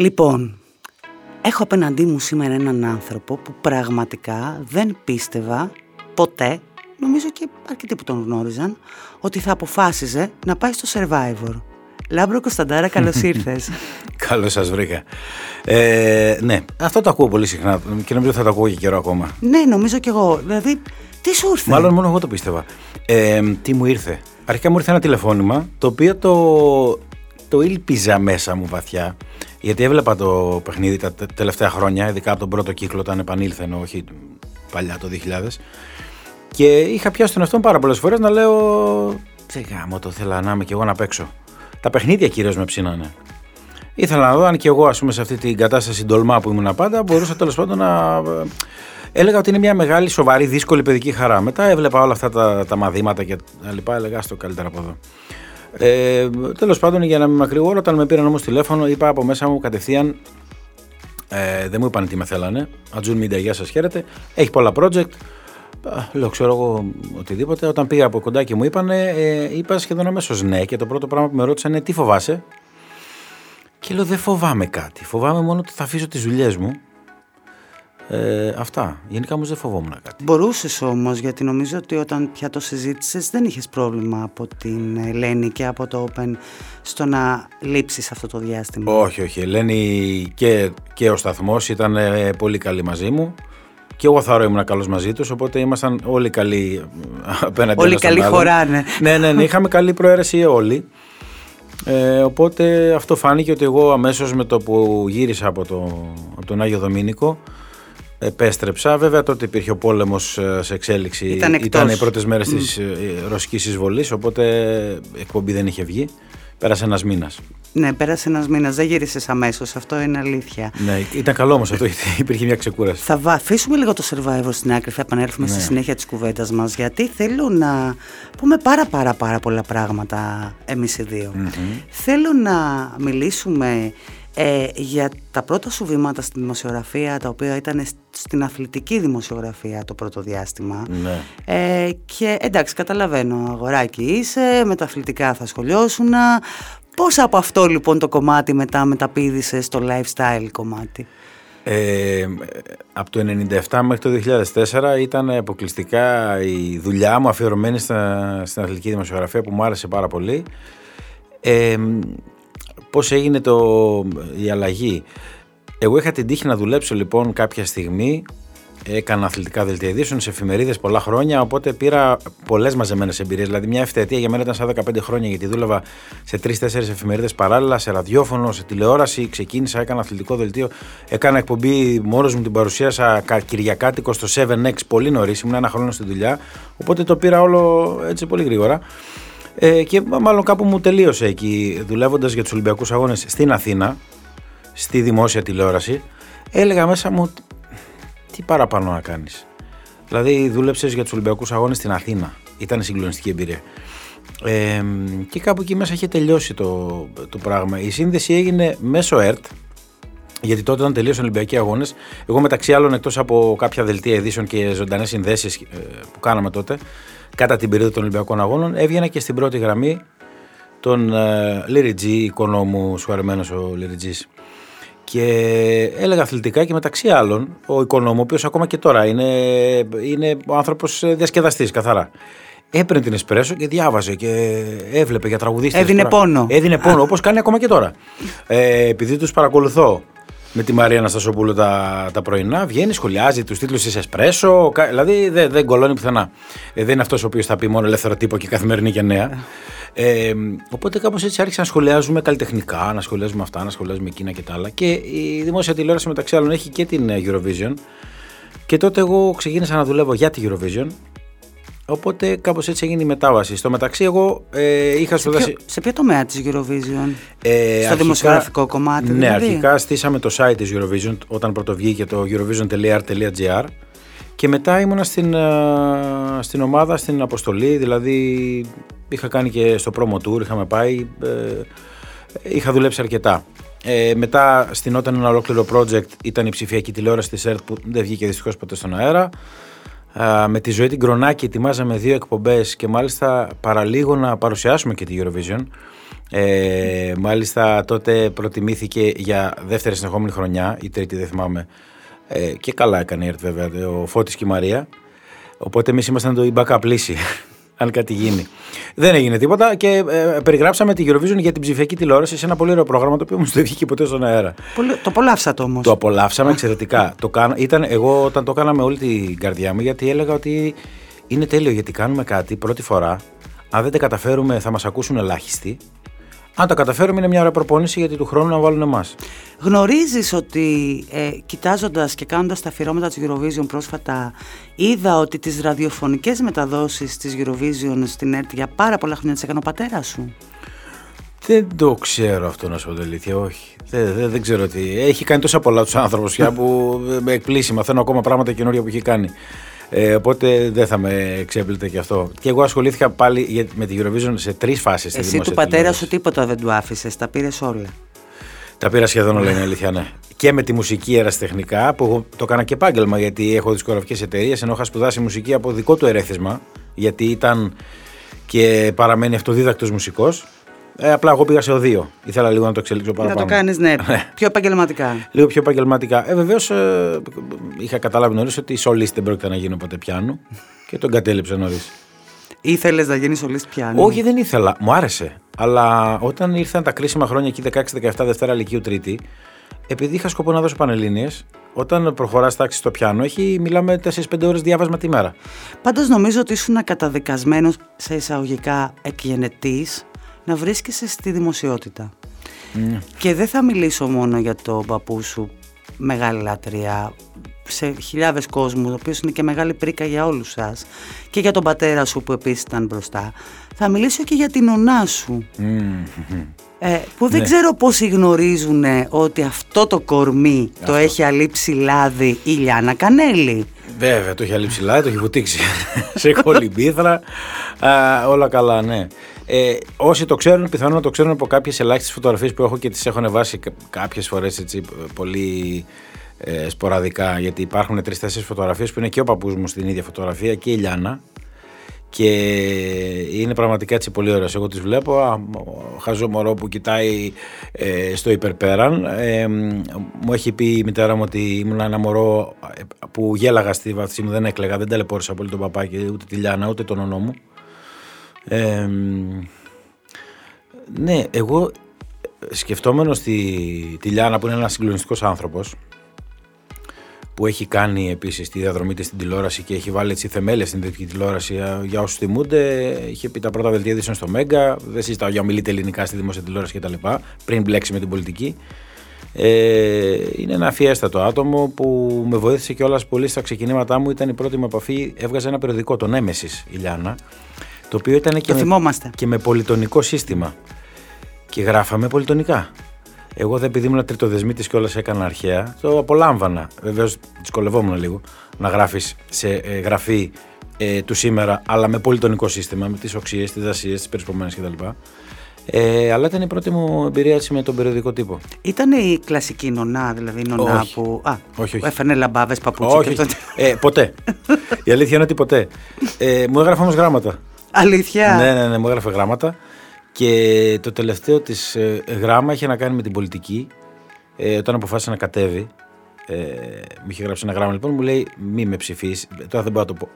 Λοιπόν, έχω απέναντί μου σήμερα έναν άνθρωπο που πραγματικά δεν πίστευα ποτέ, νομίζω και αρκετοί που τον γνώριζαν, ότι θα αποφάσιζε να πάει στο Survivor. Λάμπρο Κωνσταντάρα, καλώς ήρθες. Καλώς σας βρήκα. Ε, ναι, αυτό το ακούω πολύ συχνά και νομίζω θα το ακούω και καιρό ακόμα. Ναι, νομίζω κι εγώ. Δηλαδή, τι σου ήρθε; Μάλλον μόνο εγώ το πίστευα. Ε, τι μου ήρθε; Αρχικά μου ήρθε ένα τηλεφώνημα το οποίο το, το ήλπιζα μέσα μου βαθιά. Γιατί έβλεπα το παιχνίδι τα τελευταία χρόνια, ειδικά από τον πρώτο κύκλο, όταν επανήλθε, ενώ όχι παλιά το 2000. Και είχα πιάσει τον εαυτό πάρα πολλές φορές να λέω. Τι γάμο, το θέλω να είμαι και εγώ να παίξω. Τα παιχνίδια κυρίως με ψήνανε. Ήθελα να δω αν και εγώ, ας πούμε, σε αυτή την κατάσταση ντολμά που ήμουν πάντα, μπορούσα τέλος πάντων να. Έλεγα ότι είναι μια μεγάλη, σοβαρή, δύσκολη παιδική χαρά. Μετά έβλεπα όλα αυτά τα, τα μαθήματα και τα λοιπά. Έλεγα στο καλύτερα από εδώ. Ε, Τέλος πάντων, για να μην μακρηγόρω, όταν με πήραν όμως τηλέφωνο, είπα από μέσα μου κατευθείαν. Ε, δεν μου είπαν τι με θέλανε. Ατζούν Μίντα, γεια σας, χαίρετε. Έχει πολλά project. Λέω, ξέρω εγώ οτιδήποτε. Όταν πήγα από κοντά και μου είπαν, ε, είπα σχεδόν αμέσως ναι. Και το πρώτο πράγμα που με ρώτησαν είναι τι φοβάσαι; Και λέω, δεν φοβάμαι κάτι. Φοβάμαι μόνο ότι θα αφήσω τις δουλειές μου. Ε, αυτά. Γενικά όμως δεν φοβόμουν κάτι. Μπορούσες όμως, γιατί νομίζω ότι όταν πια το συζήτησες, δεν είχες πρόβλημα από την Ελένη και από το Open στο να λείψεις αυτό το διάστημα. Όχι, όχι. Η Ελένη και, και ο σταθμός ήταν ε, πολύ καλή μαζί μου και εγώ θα ήμουν καλός μαζί τους, οπότε ήμασταν όλοι καλοί ε, απέναντι Όλοι καλοί χωράνε. ναι, ναι, ναι, είχαμε καλή προαίρεση όλοι. Ε, οπότε αυτό φάνηκε ότι εγώ αμέσως με το που γύρισα από, το, από τον Άγιο Δομήνικο επέστρεψα. Βέβαια τότε υπήρχε ο πόλεμος ε, σε εξέλιξη. Ήταν, Ήταν οι πρώτες μέρες mm. της ρωσικής εισβολής, οπότε εκπομπή δεν είχε βγει. Πέρασε ένας μήνας. Ναι, πέρασε ένας μήνας. Δεν γύρισες αμέσως. Αυτό είναι αλήθεια. Ναι, ήταν καλό όμως αυτό, γιατί υπήρχε μια ξεκούραση. Θα αφήσουμε λίγο το survivor στην άκρη. Θα επανέλθουμε ναι. στη συνέχεια της κουβέντας μας. Γιατί θέλω να πούμε πάρα πάρα πάρα πολλά πράγματα εμείς οι δύο. Mm-hmm. Θέλω να μιλήσουμε ε, για τα πρώτα σου βήματα στη δημοσιογραφία, τα οποία ήταν στην αθλητική δημοσιογραφία το πρώτο διάστημα. Ναι. Ε, και εντάξει, καταλαβαίνω, αγοράκι είσαι, με τα αθλητικά θα σχολιώσουν. Πώς από αυτό λοιπόν το κομμάτι μετά μεταπίδησες στο lifestyle κομμάτι; Ε, από το 1997 μέχρι το 2004 ήταν αποκλειστικά η δουλειά μου αφιερωμένη στα, στην αθλητική δημοσιογραφία που μου άρεσε πάρα πολύ. Ε, πώς έγινε το, η αλλαγή. Εγώ είχα την τύχη να δουλέψω λοιπόν κάποια στιγμή Έκανα αθλητικά δελτία ειδήσεων σε εφημερίδες πολλά χρόνια, οπότε πήρα πολλές μαζεμένες εμπειρίες. Δηλαδή, μια ευθετία για μένα ήταν σαν 15 χρόνια, γιατί δούλευα σε 3-4 εφημερίδες παράλληλα, σε ραδιόφωνο, σε τηλεόραση. Ξεκίνησα, έκανα αθλητικό δελτίο. Έκανα εκπομπή, μόνος μου την παρουσίασα Κυριακάτικο στο 7X πολύ νωρίς. Ήμουν ένα χρόνο στη δουλειά, οπότε το πήρα όλο έτσι πολύ γρήγορα. Ε, και μάλλον κάπου μου τελείωσε εκεί, δουλεύοντας για τους Ολυμπιακούς Αγώνες στην Αθήνα, στη δημόσια τηλεόραση. Έλεγα μέσα μου τι παραπάνω να κάνεις. Δηλαδή, δούλεψες για τους Ολυμπιακούς Αγώνες στην Αθήνα. Ήταν συγκλονιστική εμπειρία. Ε, και κάπου εκεί μέσα είχε τελειώσει το, το πράγμα. Η σύνδεση έγινε μέσω ΕΡΤ, γιατί τότε όταν τελείωσαν οι Ολυμπιακοί Αγώνες, εγώ μεταξύ άλλων εκτός από κάποια δελτία ειδήσεων και ζωντανές συνδέσεις ε, που κάναμε τότε, κατά την περίοδο των Ολυμπιακών Αγώνων, έβγαινα και στην πρώτη γραμμή τον ε, Λιριτζή, εικονόμου, σου ο Λιριτζή. Και έλεγα αθλητικά και μεταξύ άλλων ο οικονόμο, ο οποίος ακόμα και τώρα είναι, είναι ο άνθρωπος διασκεδαστής καθαρά. Έπαιρνε την Εσπρέσο και διάβαζε και έβλεπε για τραγουδίστες. Έδινε πόνο. Έδινε πόνο, όπως κάνει ακόμα και τώρα. Ε, επειδή τους παρακολουθώ με τη Μαρία Αναστασοπούλου τα, τα πρωινά, βγαίνει, σχολιάζει τους τίτλους τη Εσπρέσο. Δηλαδή δεν, δεν κολώνει πουθενά. Ε, δεν είναι αυτός ο οποίος θα πει μόνο ελεύθερο τύπο και καθημερινή και νέα. Ε, οπότε κάπως έτσι άρχισα να σχολιάζουμε καλλιτεχνικά, να σχολιάζουμε αυτά, να σχολιάζουμε εκείνα και τα άλλα. Και η δημόσια τηλεόραση μεταξύ άλλων έχει και την ε, Eurovision. Και τότε εγώ ξεκίνησα να δουλεύω για τη Eurovision. Οπότε κάπως έτσι έγινε η μετάβαση. Στο μεταξύ εγώ ε, είχα σπουδάσει... Σε ποιο τομέα της Eurovision? Ε, στο δημοσιογραφικό κομμάτι Ναι, δηλαδή; αρχικά στήσαμε το site της Eurovision όταν πρώτο βγήκε το eurovision.gr και μετά ήμουνα στην, στην ομάδα, στην αποστολή, δηλαδή είχα κάνει και στο promo tour, είχαμε πάει, ε, είχα δουλέψει αρκετά. Ε, μετά στην όταν ένα ολόκληρο project ήταν η ψηφιακή τηλεόραση της ΕΡΤ που δεν βγήκε δυστυχώς ποτέ στον αέρα. Με τη ζωή την Κρονάκη ετοιμάζαμε δύο εκπομπές και μάλιστα παραλίγο να παρουσιάσουμε και τη Eurovision. Ε, μάλιστα τότε προτιμήθηκε για δεύτερη συνεχόμενη χρονιά, η τρίτη δεν θυμάμαι, ε, και καλά έκανε η ΕΡΤ βέβαια, ο Φώτης και η Μαρία. Οπότε εμείς ήμασταν το backup λύση, αν κάτι γίνει. Δεν έγινε τίποτα και ε, περιγράψαμε τη Eurovision για την ψηφιακή τηλεόραση σε ένα πολύ ωραίο πρόγραμμα το οποίο όμως δεν βγήκε ποτέ στον αέρα. το απολαύσατε όμως. Το απολαύσαμε εξαιρετικά. το κάνω, ήταν εγώ όταν το έκανα με όλη την καρδιά μου γιατί έλεγα ότι είναι τέλειο γιατί κάνουμε κάτι πρώτη φορά. Αν δεν τα καταφέρουμε θα μας ακούσουν ελάχιστοι αν τα καταφέρουμε είναι μια ωραία προπόνηση γιατί του χρόνου να βάλουν εμάς. Γνωρίζεις ότι ε, κοιτάζοντας και κάνοντας τα αφιερώματα της Eurovision πρόσφατα είδα ότι τις ραδιοφωνικές μεταδόσεις της Eurovision στην ΕΡΤ για πάρα πολλά χρόνια τις έκανε ο πατέρας σου; Δεν το ξέρω αυτό να σου πω αλήθεια, όχι. Δεν, δεν, δεν ξέρω τι. Έχει κάνει τόσα πολλά τους άνθρωπου πια που με εκπλήσει. Μαθαίνω ακόμα πράγματα καινούργια που έχει κάνει. Ε, οπότε δεν θα με εξέπλητε και αυτό. Και εγώ ασχολήθηκα πάλι με τη Eurovision σε τρεις φάσεις. Εσύ του πατέρας σου τίποτα δεν του άφησες, τα πήρες όλα. Τα πήρα σχεδόν όλα, είναι αλήθεια, ναι. Και με τη μουσική ερασιτεχνικά, που εγώ το έκανα και επάγγελμα, γιατί έχω δισκογραφικές εταιρείες, ενώ είχα σπουδάσει μουσική από δικό του ερέθισμα, γιατί ήταν και παραμένει αυτοδίδακτος μουσικός. Ε, απλά εγώ πήγα σε οδείο. Ήθελα λίγο να το εξελίξω παραπάνω. Να το κάνεις, ναι. ναι. Πιο επαγγελματικά. Λίγο πιο επαγγελματικά. Ε, βεβαίως ε, είχα καταλάβει νωρίς ότι η σολίστη δεν πρόκειται να γίνω ποτέ πιάνου και τον κατέληψε νωρίς. Ήθελες να γίνεις σολίστη πιάνου. Όχι, δεν ήθελα. Μου άρεσε. Αλλά όταν ήρθαν τα κρίσιμα χρόνια εκεί 16-17 Δευτέρα Λυκείου Τρίτη, επειδή είχα σκοπό να δώσω πανελίνε, όταν προχωρά τάξη στο πιάνο, έχει, μιλάμε 4-5 ώρες διάβασμα τη μέρα. Πάντως νομίζω ότι ήσουν καταδικασμένος σε εισαγωγικά εκγενετής να βρίσκεσαι στη δημοσιότητα. Ναι. Και δεν θα μιλήσω μόνο για τον παππού σου, μεγάλη λατρεία, σε χιλιάδες κόσμους, ο οποίος είναι και μεγάλη πρίκα για όλους σας, και για τον πατέρα σου που επίσης ήταν μπροστά. Θα μιλήσω και για την ονά σου, ε, που δεν ναι. ξέρω πόσοι γνωρίζουν ότι αυτό το κορμί το έχει αλείψει λάδι η Λιάνα Κανέλη. Βέβαια, το έχει αλείψει λάδι, το έχει βουτήξει σε κολυμπήθρα, όλα καλά, ναι. Ε, όσοι το ξέρουν, πιθανόν να το ξέρουν από κάποιες ελάχιστες φωτογραφίες που έχω και τις έχω ανεβάσει κάποιες φορές πολύ ε, σποραδικά. Γιατί υπάρχουν τρει-τέσσερι φωτογραφίες που είναι και ο παππούς μου στην ίδια φωτογραφία και η Λιάνα. Και είναι πραγματικά έτσι πολύ ωραίες. Εγώ τις βλέπω, α, χαζό μωρό που κοιτάει ε, στο υπερπέραν. Ε, μου έχει πει η μητέρα μου ότι ήμουν ένα μωρό ε, που γέλαγα στη βάθηση μου, δεν έκλαιγα, δεν ταλαιπώρησα πολύ τον παπάκι, ούτε τη Λιάνα, ούτε τον ονό μου ναι, εγώ σκεφτόμενος τη, τη Λιάνα που είναι ένας συγκλονιστικός άνθρωπος που έχει κάνει επίσης τη διαδρομή της στην τηλεόραση και έχει βάλει έτσι θεμέλια στην τέτοια τηλεόραση για όσους θυμούνται. Είχε πει τα πρώτα δελτία στο Μέγκα, δεν συζητάω για ομιλείτε ελληνικά στη δημόσια τηλεόραση κτλ. πριν μπλέξει με την πολιτική. Ε, είναι ένα αφιέστατο άτομο που με βοήθησε και όλα πολύ στα ξεκινήματά μου. Ήταν η πρώτη μου επαφή. Έβγαζε ένα περιοδικό, το Νέμεση, η Λιάνα. Το οποίο ήταν και, με, και με πολιτονικό σύστημα. Και γράφαμε πολιτονικά. Εγώ δεν επειδή ήμουν τριτοδεσμίτης και όλα έκανα αρχαία, το απολάμβανα. Βεβαίως δυσκολευόμουν λίγο να γράφεις σε ε, γραφή ε, του σήμερα, αλλά με πολιτονικό σύστημα, με τις οξύε, τις δασίες, τις περισπομένες κτλ. Ε, αλλά ήταν η πρώτη μου εμπειρία έτσι, με τον περιοδικό τύπο. Ήταν η κλασική νονά, δηλαδή η νονά που. Α, όχι, όχι. έφερνε λαμπάδε παπούτσι. Όχι, και ε, ποτέ. η αλήθεια είναι ότι ποτέ. Ε, μου έγραφε όμως γράμματα. Αλήθεια. Ναι, ναι, ναι, μου έγραφε γράμματα. Και το τελευταίο της ε, γράμμα είχε να κάνει με την πολιτική. Ε, όταν αποφάσισε να κατέβει, ε, μου είχε γράψει ένα γράμμα λοιπόν, μου λέει μη με ψηφίσεις. Τώρα δεν μπορώ να το πω.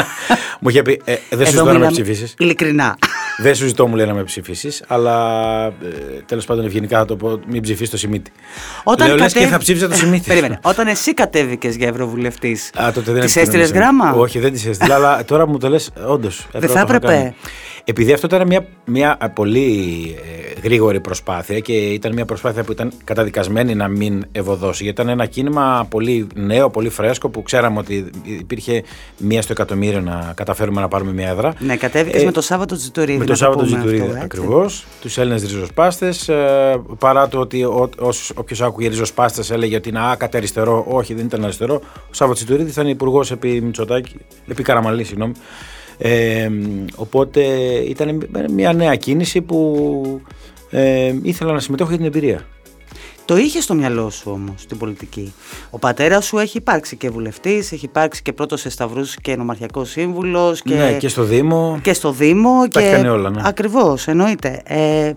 μου είχε πει ε, δεν σου ζητώ να με ψηφίσεις. Ειλικρινά. δεν σου ζητώ, μου λέει να με ψηφίσεις, αλλά ε, τέλος πάντων ευγενικά θα το πω, μην ψηφίσεις το Σιμίτι. Όταν Λέω, κατέβη... και θα ψήφιζα το Σιμίτι. Περίμενε. Όταν εσύ κατέβηκες για ευρωβουλευτής. Τη έστειλες γράμμα; Όχι, δεν τη έστειλε, αλλά τώρα μου το λες, όντως. Δεν θα έπρεπε. Επειδή αυτό ήταν μια, μια πολύ ε, γρήγορη προσπάθεια και ήταν μια προσπάθεια που ήταν καταδικασμένη να μην ευωδώσει. Γιατί ήταν ένα κίνημα πολύ νέο, πολύ φρέσκο που ξέραμε ότι υπήρχε μία στο εκατομμύριο να καταφέρουμε να πάρουμε μια έδρα. Ναι, κατέβηκες ε, με το Σάββατο Τζιτουρίδη. Με το Σάββατο Τζιτουρίδη ακριβώς. Τους Έλληνες ριζοσπάστες. Ε, παρά το ότι όποιος άκουγε ριζοσπάστες έλεγε ότι είναι άκατε αριστερό. Όχι, δεν ήταν αριστερό. Ο Σάββατος Τζιτουρίδη ήταν υπουργός επί Μητσοτάκη, επί Καραμαλής, συγγνώμη. Ε, οπότε ήταν μια νέα κίνηση που ε, ήθελα να συμμετέχω για την εμπειρία. Το είχε στο μυαλό σου όμως την πολιτική; Ο πατέρας σου έχει υπάρξει και βουλευτής, έχει υπάρξει και πρώτος Σταυρούς και νομαρχιακός σύμβουλος. Και... Ναι, και στο Δήμο. Και στο Δήμο. Τα και... όλα, ναι. Ακριβώς, εννοείται. Ε,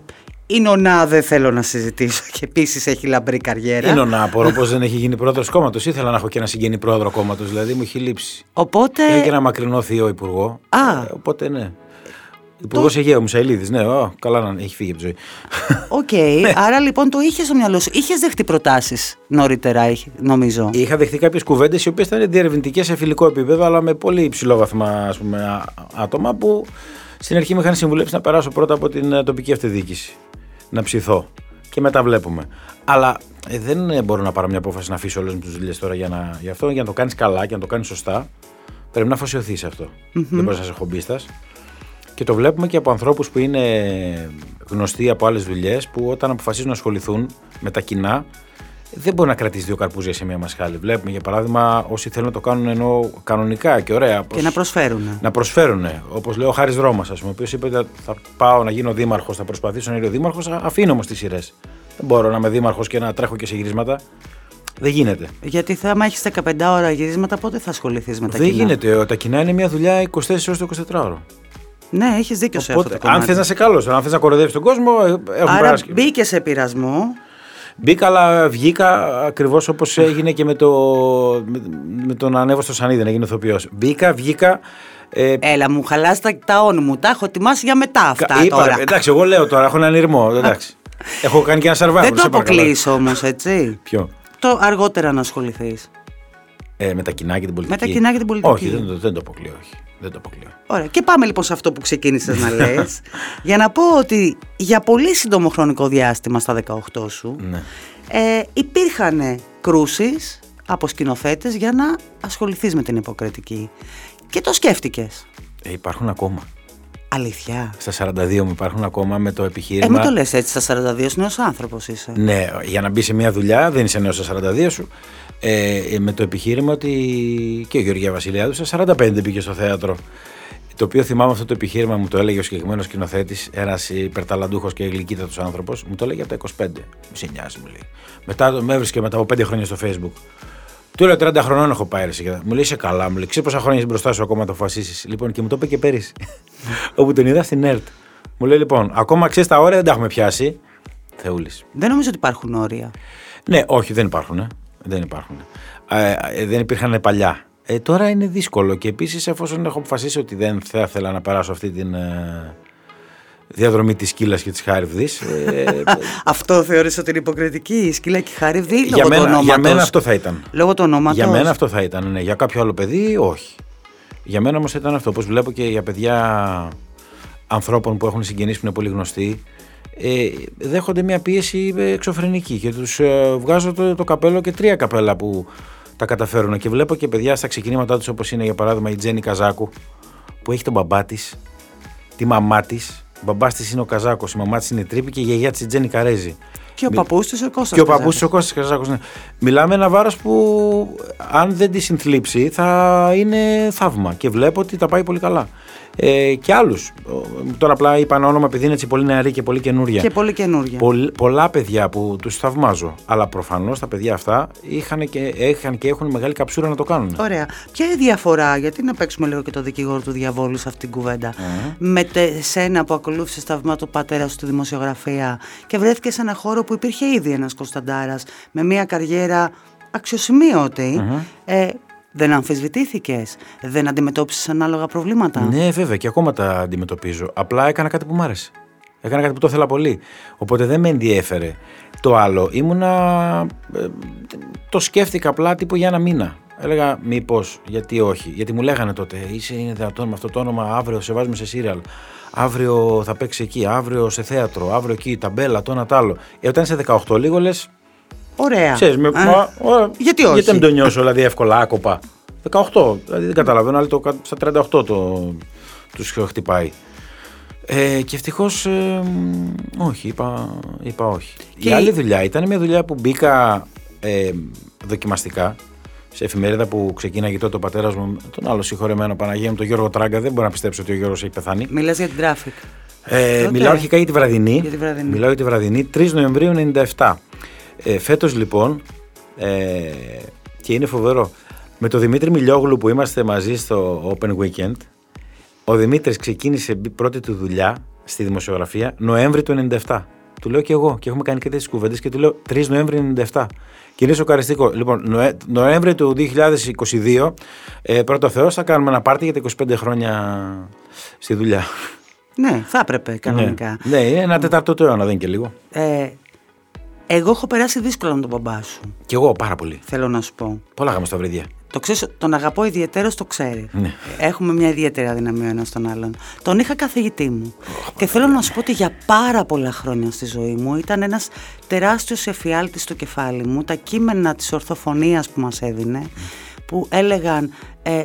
η Νονά δεν θέλω να συζητήσω και επίσης έχει λαμπρή καριέρα. Η Νονά, απορώ πως δεν έχει γίνει πρόεδρος κόμματος. Ήθελα να έχω και ένα συγγενή πρόεδρο κόμματος, δηλαδή μου έχει λείψει. Οπότε. Έχει και ένα μακρινό θείο υπουργό. Α. Ε, οπότε ναι. Υπουργός το... Αιγαίου Μουσαηλίδη, ναι, oh, καλά να έχει φύγει από τη ζωή. OK, okay. άρα λοιπόν το είχες στο μυαλό σου. Είχες δεχτεί προτάσεις νωρίτερα, νομίζω; Είχα δεχτεί κάποιες κουβέντες οι οποίες ήταν διερευνητικές σε φιλικό επίπεδο, αλλά με πολύ υψηλό βαθμό ας πούμε, άτομα που στην αρχή με είχαν συμβουλεύσει να περάσω πρώτα από την ε, τοπική αυτοδιοίκηση. Να ψηθώ. Και μετά βλέπουμε. Αλλά ε, δεν μπορώ να πάρω μια απόφαση να αφήσω όλες μου τις δουλειές τώρα για, να, για αυτό. Για να το κάνεις καλά και να το κάνεις σωστά, πρέπει να αφοσιωθείς σε αυτό. Mm-hmm. Δεν μπορείς να είσαι χομπίστας. Και το βλέπουμε και από ανθρώπους που είναι γνωστοί από άλλες δουλειές, που όταν αποφασίζουν να ασχοληθούν με τα κοινά, δεν μπορεί να κρατήσει δύο καρπούζια σε μία μασχάλη. Βλέπουμε για παράδειγμα όσοι θέλουν να το κάνουν ενώ κανονικά και ωραία. Και να προσφέρουν. Να προσφέρουν. Όπως λέει ο Χάρης Ρώμα, ας πούμε, ο οποίος είπε ότι θα πάω να γίνω δήμαρχος, θα προσπαθήσω να γίνω δήμαρχος, αφήνω όμως τις σειρές. Δεν μπορώ να είμαι δήμαρχος και να τρέχω και σε γυρίσματα. Δεν γίνεται. Γιατί θα, άμα έχεις 15 ώρα γυρίσματα, πότε θα ασχοληθείς με τα Δεν κοινά; Δεν γίνεται. Τα κοινά είναι μια δουλειά 24 ώρες το 24 ώρο. Ναι, έχεις δίκιο σε αυτό. αν θες να σε καλό, αν θες να κοροϊδεύει τον κόσμο, ε, έχουμε Άρα μπήκε σε πειρασμό. Μπήκα, αλλά βγήκα ακριβώς όπως έγινε και με, το, με, με τον ανέβω στο Σανίδι να γίνει ηθοποιός. Μπήκα, βγήκα. Ε, Έλα, μου χαλάς τα, τα όνου μου. Τα έχω ετοιμάσει για μετά αυτά. Είπα, τώρα. Εντάξει, εγώ λέω τώρα, έχω έναν ήρμο. Εντάξει. έχω κάνει και ένα survival. Δεν το αποκλεί όμως, έτσι. Ποιο; Το αργότερα να ασχοληθείς. Ε, με τα κοινά και την πολιτική. Με τα κοινά και την πολιτική. Όχι, δεν, δεν το αποκλείω. Όχι. Δεν το αποκλείω. Ωραία. Και πάμε λοιπόν σε αυτό που ξεκίνησες να λες. για να πω ότι για πολύ σύντομο χρονικό διάστημα στα 18 σου ναι. ε, υπήρχαν κρούσεις από σκηνοθέτες για να ασχοληθείς με την υποκριτική. Και το σκέφτηκες. Ε, υπάρχουν ακόμα. Αλήθεια. Στα 42 μου υπάρχουν ακόμα με το επιχείρημα. Ε, μην το λες έτσι, στα 42 νέος άνθρωπος είσαι. Ναι, για να μπει σε μια δουλειά δεν είσαι νέος στα 42 σου. Ε, με το επιχείρημα ότι και ο Γεωργία Βασιλιάδου στα 45 πήγε στο θέατρο. Το οποίο θυμάμαι αυτό το επιχείρημα μου το έλεγε ο συγκεκριμένος σκηνοθέτης, ένας υπερταλαντούχος και γλυκύτατος άνθρωπος, μου το έλεγε από τα 25. Μη σε νοιάζει, μου λέει. Μετά με έβρισκε μετά από 5 χρόνια στο Facebook. Του λέω 30 χρονών έχω πάει ρε. Μου λέει είσαι καλά, μου λέει. Ξέρεις πόσα χρόνια μπροστά σου ακόμα το αποφασίσεις. Λοιπόν και μου το είπε και πέρυσι. Όπου τον είδα στην ΕΡΤ. Μου λέει λοιπόν, ακόμα ξέρεις τα όρια δεν τα έχουμε πιάσει. Θεούλης. Δεν νομίζω ότι υπάρχουν όρια. Ναι, όχι, δεν υπάρχουν. Δεν υπάρχουν. Ε, ε, δεν υπήρχαν παλιά. Ε, τώρα είναι δύσκολο και επίσης εφόσον έχω αποφασίσει ότι δεν θα ήθελα να περάσω αυτή την ε, διαδρομή της σκύλας και της χάριβδη. Ε, αυτό θεωρείς ότι είναι υποκριτική, η σκύλα και η χάριβδη λόγω για μένα, του ονόματος; Για μένα αυτό θα ήταν. Λόγω του ονόματος; Για μένα αυτό θα ήταν, ναι. Για κάποιο άλλο παιδί όχι. Για μένα όμως ήταν αυτό. Όπως βλέπω και για παιδιά ανθρώπων που έχουν συγγενεί που είναι πολύ γνωστοί ε, δέχονται μια πίεση εξωφρενική και τους ε, βγάζω το, το καπέλο και τρία καπέλα που τα καταφέρουν και βλέπω και παιδιά στα ξεκινήματά τους όπως είναι για παράδειγμα η Τζέννη Καζάκου που έχει τον μπαμπά της, τη μαμά της. Ο μπαμπάς της είναι ο Καζάκος, η μαμά της είναι η Τρίπη και η γιαγιά της Τζέννη Καρέζη. Και ο παππούς της ο Κώστας. Και ο παππούς της ο Κώστας Καζάκος. Ναι. Μιλάμε ένα βάρος που αν δεν τη συνθλίψει θα είναι θαύμα και βλέπω ότι τα πάει πολύ καλά ε, και άλλους. Τώρα απλά είπα ένα όνομα επειδή είναι έτσι πολύ νεαρή και πολύ καινούρια. Και πολύ καινούρια. πολλά παιδιά που τους θαυμάζω. Αλλά προφανώς τα παιδιά αυτά είχαν και, είχαν και έχουν μεγάλη καψούρα να το κάνουν. Ωραία. Ποια είναι η διαφορά, γιατί να παίξουμε λίγο και το δικηγόρο του διαβόλου σε αυτήν την κουβέντα, mm. με τε, σένα που ακολούθησες θαυμά του πατέρα σου στη δημοσιογραφία και βρέθηκες σε ένα χώρο που υπήρχε ήδη ένας Κωνσταντάρας με μια καριέρα αξιοσημείωτη. Mm-hmm. Ε, δεν αμφισβητήθηκες, δεν αντιμετώπισες ανάλογα προβλήματα; Ναι, βέβαια, και ακόμα τα αντιμετωπίζω. Απλά έκανα κάτι που μου άρεσε. Έκανα κάτι που το ήθελα πολύ. Οπότε δεν με ενδιέφερε το άλλο. Ήμουνα. Ε, το σκέφτηκα απλά τύπου για ένα μήνα. Έλεγα μήπως, γιατί όχι. Γιατί μου λέγανε τότε, είσαι είναι δυνατόν με αυτό το όνομα, αύριο σε βάζουμε σε σύριαλ. Αύριο θα παίξει εκεί, αύριο σε θέατρο, αύριο εκεί, ταμπέλα, το ένα τ' άλλο. Ε, όταν είσαι 18, λίγο λες, Ωραία. Ξέρεις, με, μα, γιατί όχι; Γιατί δεν το νιώσω δηλαδή εύκολα, άκοπα; 18, δηλαδή δεν καταλαβαίνω, αλλά το, στα 38 το, τους χτυπάει. Ε, και ευτυχώς ε, όχι, είπα, είπα όχι. Και... Η άλλη δουλειά ήταν μια δουλειά που μπήκα ε, δοκιμαστικά σε εφημερίδα που ξεκίναγε τότε ο πατέρας μου, τον άλλο συγχωρεμένο Παναγία μου, τον Γιώργο Τράγκα. Δεν μπορώ να πιστέψω ότι ο Γιώργος έχει πεθάνει. Μιλάς για την traffic. Ε, μιλάω αρχικά για τη βραδινή. Για τη βραδινή. Μιλάω για τη βραδινή 3 Νοεμβρίου 97. Ε, φέτος λοιπόν, ε, και είναι φοβερό, με τον Δημήτρη Μιλιόγλου που είμαστε μαζί στο Open Weekend, ο Δημήτρης ξεκίνησε πρώτη του δουλειά στη δημοσιογραφία Νοέμβρη του 97. Του λέω και εγώ και έχουμε κάνει και τέτοιες κουβέντες και του λέω 3 Νοέμβρη 97. Και είναι σοκαριστικό. Λοιπόν, Νοέ, Νοέμβρη του 2022, ε, πρώτο Θεός, θα κάνουμε ένα πάρτι για τα 25 χρόνια στη δουλειά. Ναι, θα έπρεπε κανονικά. Ναι, ναι είναι ένα τετάρτο του αιώνα, δεν είναι και λίγο. Ε, εγώ έχω περάσει δύσκολα με τον μπαμπά σου. Κι εγώ πάρα πολύ. Θέλω να σου πω. Πολλά γάμε στα βρύδια. Το ξέρεις, τον αγαπώ ιδιαίτερος, το ξέρει. Ναι. Έχουμε μια ιδιαίτερη αδυναμία ένας τον άλλον. Τον είχα καθηγητή μου. και θέλω να σου πω ότι για πάρα πολλά χρόνια στη ζωή μου ήταν ένας τεράστιος εφιάλτης στο κεφάλι μου. Τα κείμενα της ορθοφωνίας που μας έδινε που έλεγαν ε,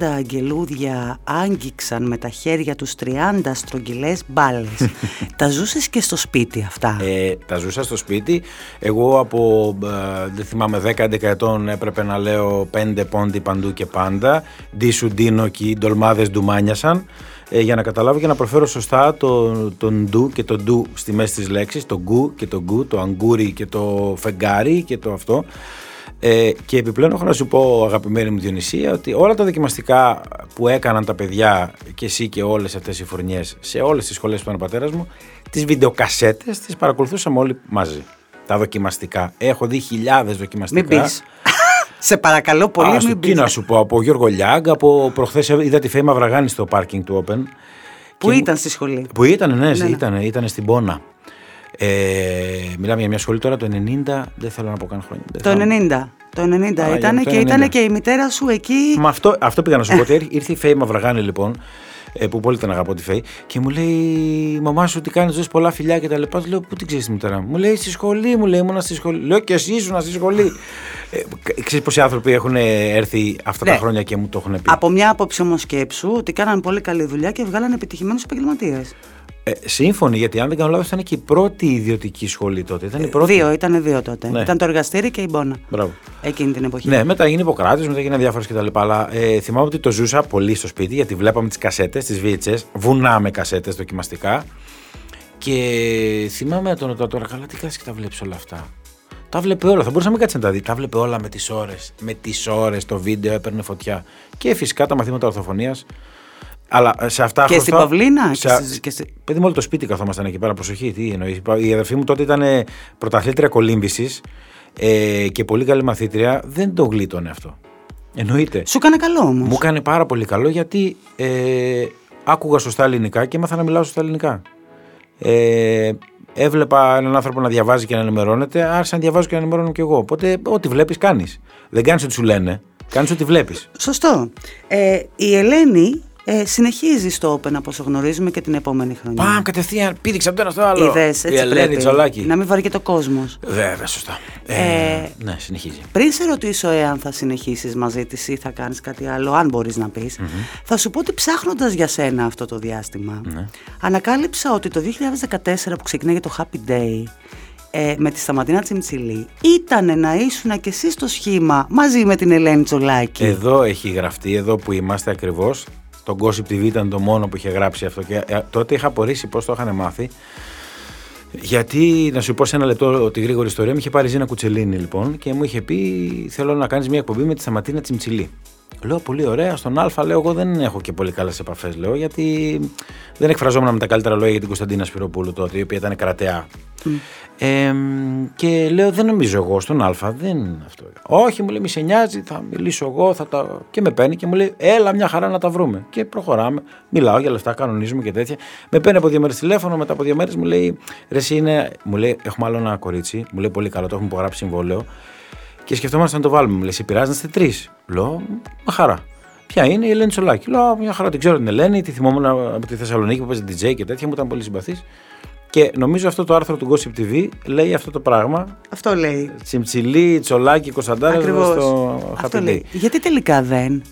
40 αγγελούδια άγγιξαν με τα χέρια τους 30 στρογγυλές μπάλες. τα ζούσες και στο σπίτι αυτά; Ε, τα ζούσα στο σπίτι. Εγώ από, ε, δεν θυμάμαι, 10-11 ετών έπρεπε να λέω 5 πόντι παντού και πάντα. Ντίσου ντίνο και οι ντολμάδες ντουμάνιασαν. Ε, για να καταλάβω και να προφέρω σωστά τον το ντου και το ντου στη μέση της λέξης, το γκου και το γκου, το αγκούρι και το φεγγάρι και το αυτό. Ε, και επιπλέον έχω να σου πω αγαπημένη μου Διονυσία ότι όλα τα δοκιμαστικά που έκαναν τα παιδιά και εσύ και όλες αυτές οι φουρνιές σε όλες τις σχολές που ήταν ο πατέρας μου τις βιντεοκασέτες τις παρακολουθούσαμε όλοι μαζί. Τα δοκιμαστικά. Έχω δει χιλιάδες δοκιμαστικά. Μην πεις. Σε παρακαλώ πολύ, Α, μην πεις. να σου πω, από Γιώργο Λιάγκα, από προχθές είδα τη Φέμα Βραγάνη στο πάρκινγκ του Open. Που ήταν στη σχολή. Που ήταν, ναι, ναι, ναι. Ήταν, ήταν στην Πόνα. Ε, μιλάμε για μια σχολή τώρα το 90, δεν θέλω να πω καν χρόνια. Το 90. Το 90 ήταν και ήταν και η μητέρα σου εκεί. Μα αυτό, αυτό πήγα να σου πω. Ότι ήρθε η Φέη Μαυραγάνη λοιπόν, ε, που πολύ την αγαπώ τη Φέη, και μου λέει: Η μαμά σου τι κάνεις, δώσεις πολλά φιλιά και τα λοιπά. Λέω: Πού την ξέρεις τη μητέρα μου; Μου λέει: Στη σχολή, μου λέει: Ήμουνα στη σχολή. Λέω: Και εσύ ήσουν στη σχολή. ε, ξέρεις πόσοι άνθρωποι έχουν έρθει αυτά ναι. τα χρόνια και μου το έχουν πει. Από μια άποψη όμως σκέψου ότι κάναν πολύ καλή δουλειά και βγάλαν επιτυχημένους επαγγελματίες. Ε, σύμφωνοι, γιατί αν δεν κάνω λάθος, ήταν και η πρώτη ιδιωτική σχολή τότε. Ήταν η πρώτη. Δύο, ήταν δύο τότε. Ναι. Ήταν το εργαστήρι και η Μπόνα. Μπράβο. Εκείνη την εποχή. Ναι, μετά έγινε υποκράτη, μετά έγινε διάφορες κτλ. Αλλά ε, θυμάμαι ότι το ζούσα πολύ στο σπίτι, γιατί βλέπαμε τις κασέτες, τις VHS, βουνάμε κασέτες δοκιμαστικά. Και θυμάμαι τον τώρα, τώρα καλά, τι κάνει και τα βλέπεις όλα αυτά. Τα βλέπε όλα. Θα μπορούσε να μην κάτσεις να τα δεις. Τα βλέπε όλα με τις ώρες. Με τις ώρες το βίντεο έπαιρνε φωτιά. Και φυσικά τα μαθήματα ορθοφωνίας αλλά σε αυτά και στην Παυλίνα. Σε... Και στη... Παιδί μου, όλο το σπίτι καθόμασταν εκεί πέρα. Προσοχή, τι εννοείς. Η αδερφή μου τότε ήταν πρωταθλήτρια κολύμβησης ε, και πολύ καλή μαθήτρια. Δεν το γλίτωνε αυτό. Εννοείται. Σου έκανε καλό όμως. Μου έκανε πάρα πολύ καλό γιατί ε, άκουγα σωστά ελληνικά και έμαθα να μιλάω σωστά ελληνικά. Ε, έβλεπα έναν άνθρωπο να διαβάζει και να ενημερώνεται, άρχισα να διαβάζω και να ενημερώνω κι εγώ. Οπότε, ό,τι βλέπεις, κάνεις. Δεν κάνεις ό,τι σου λένε. Κάνεις ό,τι βλέπεις. Σωστό. Ε, η Ελένη ε, συνεχίζει στο Open από όσο γνωρίζουμε και την επόμενη χρονιά. Πάμε κατευθείαν, πήδηξε από το ένα στο άλλο. Είδες, έτσι Η Ελένη Τσολάκη. Να μην βαρύ το κόσμος. Βέβαια, σωστά. Ε, ε, ναι, συνεχίζει. Πριν σε ρωτήσω εάν θα συνεχίσεις μαζί της ή θα κάνεις κάτι άλλο, αν μπορείς να πεις, mm-hmm. θα σου πω ότι ψάχνοντας για σένα αυτό το διάστημα, mm-hmm. ανακάλυψα ότι το 2014 που ξεκινάει το Happy Day, ε, με τη Σταματίνα Τσιμτσιλή ήταν να ήσουν και εσύ στο σχήμα μαζί με την Ελένη Τσολάκη. Εδώ έχει γραφτεί, εδώ που είμαστε ακριβώς το Gossip TV ήταν το μόνο που είχε γράψει αυτό και ε, τότε είχα απορρίσει πώς το είχαν μάθει γιατί, να σου πω σε ένα λεπτό τη γρήγορη ιστορία, μου είχε πάρει Ζήνα Κουτσελίνη λοιπόν και μου είχε πει: Θέλω να κάνεις μια εκπομπή με τη Σταματίνα Τσιμτσιλή. Λέω πολύ ωραία. Στον Α λέω: Εγώ δεν έχω και πολύ καλές επαφές, λέω, γιατί δεν εκφραζόμουν με τα καλύτερα λόγια για την Κωνσταντίνα Σπυροπούλου τότε, η οποία ήταν κρατεά. Ε, και λέω: Δεν νομίζω εγώ στον Α, δεν αυτό. Όχι, μου λέει: Μη σε νοιάζει, θα μιλήσω εγώ. Θα τα... Και με παίρνει και μου λέει: Έλα, μια χαρά να τα βρούμε. Και προχωράμε. Μιλάω για λεφτά, κανονίζουμε και τέτοια. Με παίρνει από δύο μέρες τηλέφωνο, μετά από δύο μέρες μου λέει: Ρε, είναι, μου λέει: Έχουμε άλλο ένα κορίτσι, μου λέει: Πολύ καλό, το έχουμε υπογράψει συμβόλαιο. Και σκεφτόμαστε να το βάλουμε. Μου λέει: Σε πειράζεις να είστε τρεις. Λέω: Μα χαρά. Ποια είναι η Ελένη Τσολάκη. Λέω: Μια χαρά την ξέρω την Ελένη, τη θυμόμουν από τη Θεσσαλονίκη που παίζει DJ και τέτοια, μου ήταν πολύ συμπαθής. Και νομίζω αυτό το άρθρο του Gossip TV λέει αυτό το πράγμα. Αυτό λέει. Τσιμψιλή, Τσολάκη, Κωνσταντάρας στο Αυτό λέει. Γιατί τελικά δεν;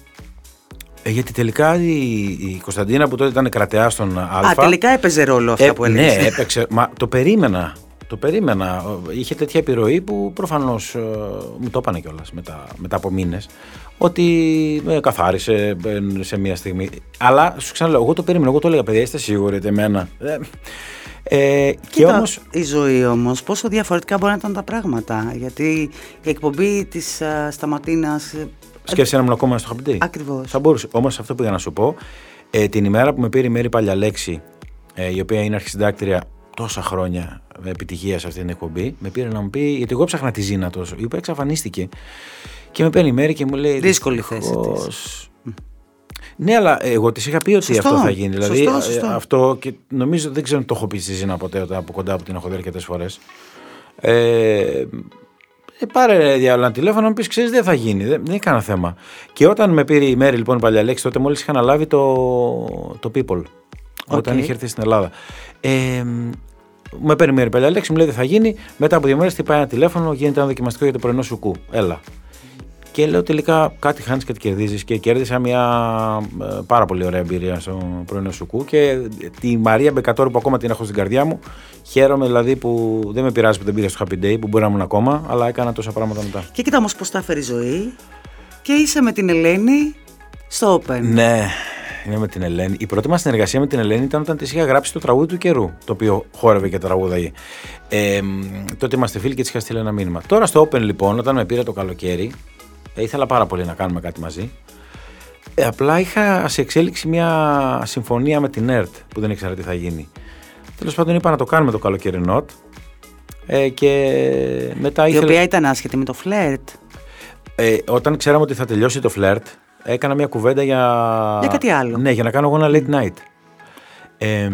Ε, γιατί τελικά η, η Κωνσταντίνα που τότε ήταν κρατεά στον Α. Α, τελικά έπαιζε ρόλο αυτό ε, που έλεγες. Ναι, έπαιξε. Μα το περίμενα το περίμενα. Είχε τέτοια επιρροή που προφανώς ε, μου το έπανε κιόλας μετά, μετά από μήνες. Ότι με καθάρισε ε, σε μια στιγμή. Αλλά σου ξαναλέω, εγώ το περίμενα. Εγώ το έλεγα, παιδιά, είστε σίγουροι ότι εμένα. Ε, και όμως... Η ζωή όμως, πόσο διαφορετικά μπορεί να ήταν τα πράγματα. Γιατί η εκπομπή της uh, Σταματίνας. Σκέφτεσαι να ήμουν ακόμα στο χαπιτή. Ακριβώς. Θα μπορούσε. Όμως αυτό πήγα να σου πω. Ε, την ημέρα που με πήρε η Μέρη Παλιαλέξη, ε, η οποία είναι αρχισυντάκτρια τόσα χρόνια με επιτυχία σε αυτή την εκπομπή, με πήρε να μου πει, γιατί εγώ ψάχνα τη Ζήνα τόσο, η οποία εξαφανίστηκε. Και με παίρνει η Μέρη και μου λέει. Δύσκολη θέση. Ναι, αλλά εγώ της είχα πει ότι αυτό θα γίνει. Δηλαδή, σωστό, δηλαδή σωστό. αυτό και νομίζω δεν ξέρω αν το έχω πει στη Ζήνα ποτέ από κοντά που την έχω δει αρκετές φορές. Ε, ε, πάρε διάλογο τηλέφωνο να μου πεις: Ξέρεις, δεν θα γίνει. Δεν, δεν είναι κανένα θέμα. Και όταν με πήρε η Μέρη λοιπόν η Παλιαλέξη, τότε μόλις είχα αναλάβει το, το People. Okay. Όταν είχε έρθει στην Ελλάδα. Ε, με παίρνει η Μέρη Παλιαλέξη, μου λέει: Δεν θα γίνει. Μετά από δύο μέρες πάει ένα τηλέφωνο, γίνεται ένα δοκιμαστικό για το πρωινό σουκού. Έλα. Και λέω τελικά κάτι χάνεις και τι κερδίζεις. Και κέρδισα μια ε, πάρα πολύ ωραία εμπειρία στο πρωινό σουκού. Και τη Μαρία Μπεκατόρου που ακόμα την έχω στην καρδιά μου. Χαίρομαι δηλαδή που δεν με πειράζει που δεν πήγα στο Happy Day που μπορεί να ήμουν ακόμα, αλλά έκανα τόσα πράγματα μετά. Και κοίτα όμως πώς τα έφερε η ζωή. Και είσαι με την Ελένη στο Open. Ναι, είμαι με την Ελένη. Η πρώτη μας συνεργασία με την Ελένη ήταν όταν της είχα γράψει το τραγούδι του καιρού, το οποίο χόρευε και τραγούδαγε. Ε, τότε είμαστε φίλοι και της είχα στείλει ένα μήνυμα. Τώρα στο Open λοιπόν, όταν με πήρε το καλοκαίρι, ε, ήθελα πάρα πολύ να κάνουμε κάτι μαζί. Ε, απλά είχα σε εξέλιξη μια συμφωνία με την ΕΡΤ που δεν ήξερα τι θα γίνει. Τέλος πάντων, είπα να το κάνουμε το καλοκαιρινό. Ε, και μετά ήθελα... Η οποία ήταν άσχετη με το φλερτ. Ε, όταν ξέραμε ότι θα τελειώσει το φλερτ, έκανα μια κουβέντα για. Για κάτι άλλο. Ναι, για να κάνω εγώ ένα late night. Ε,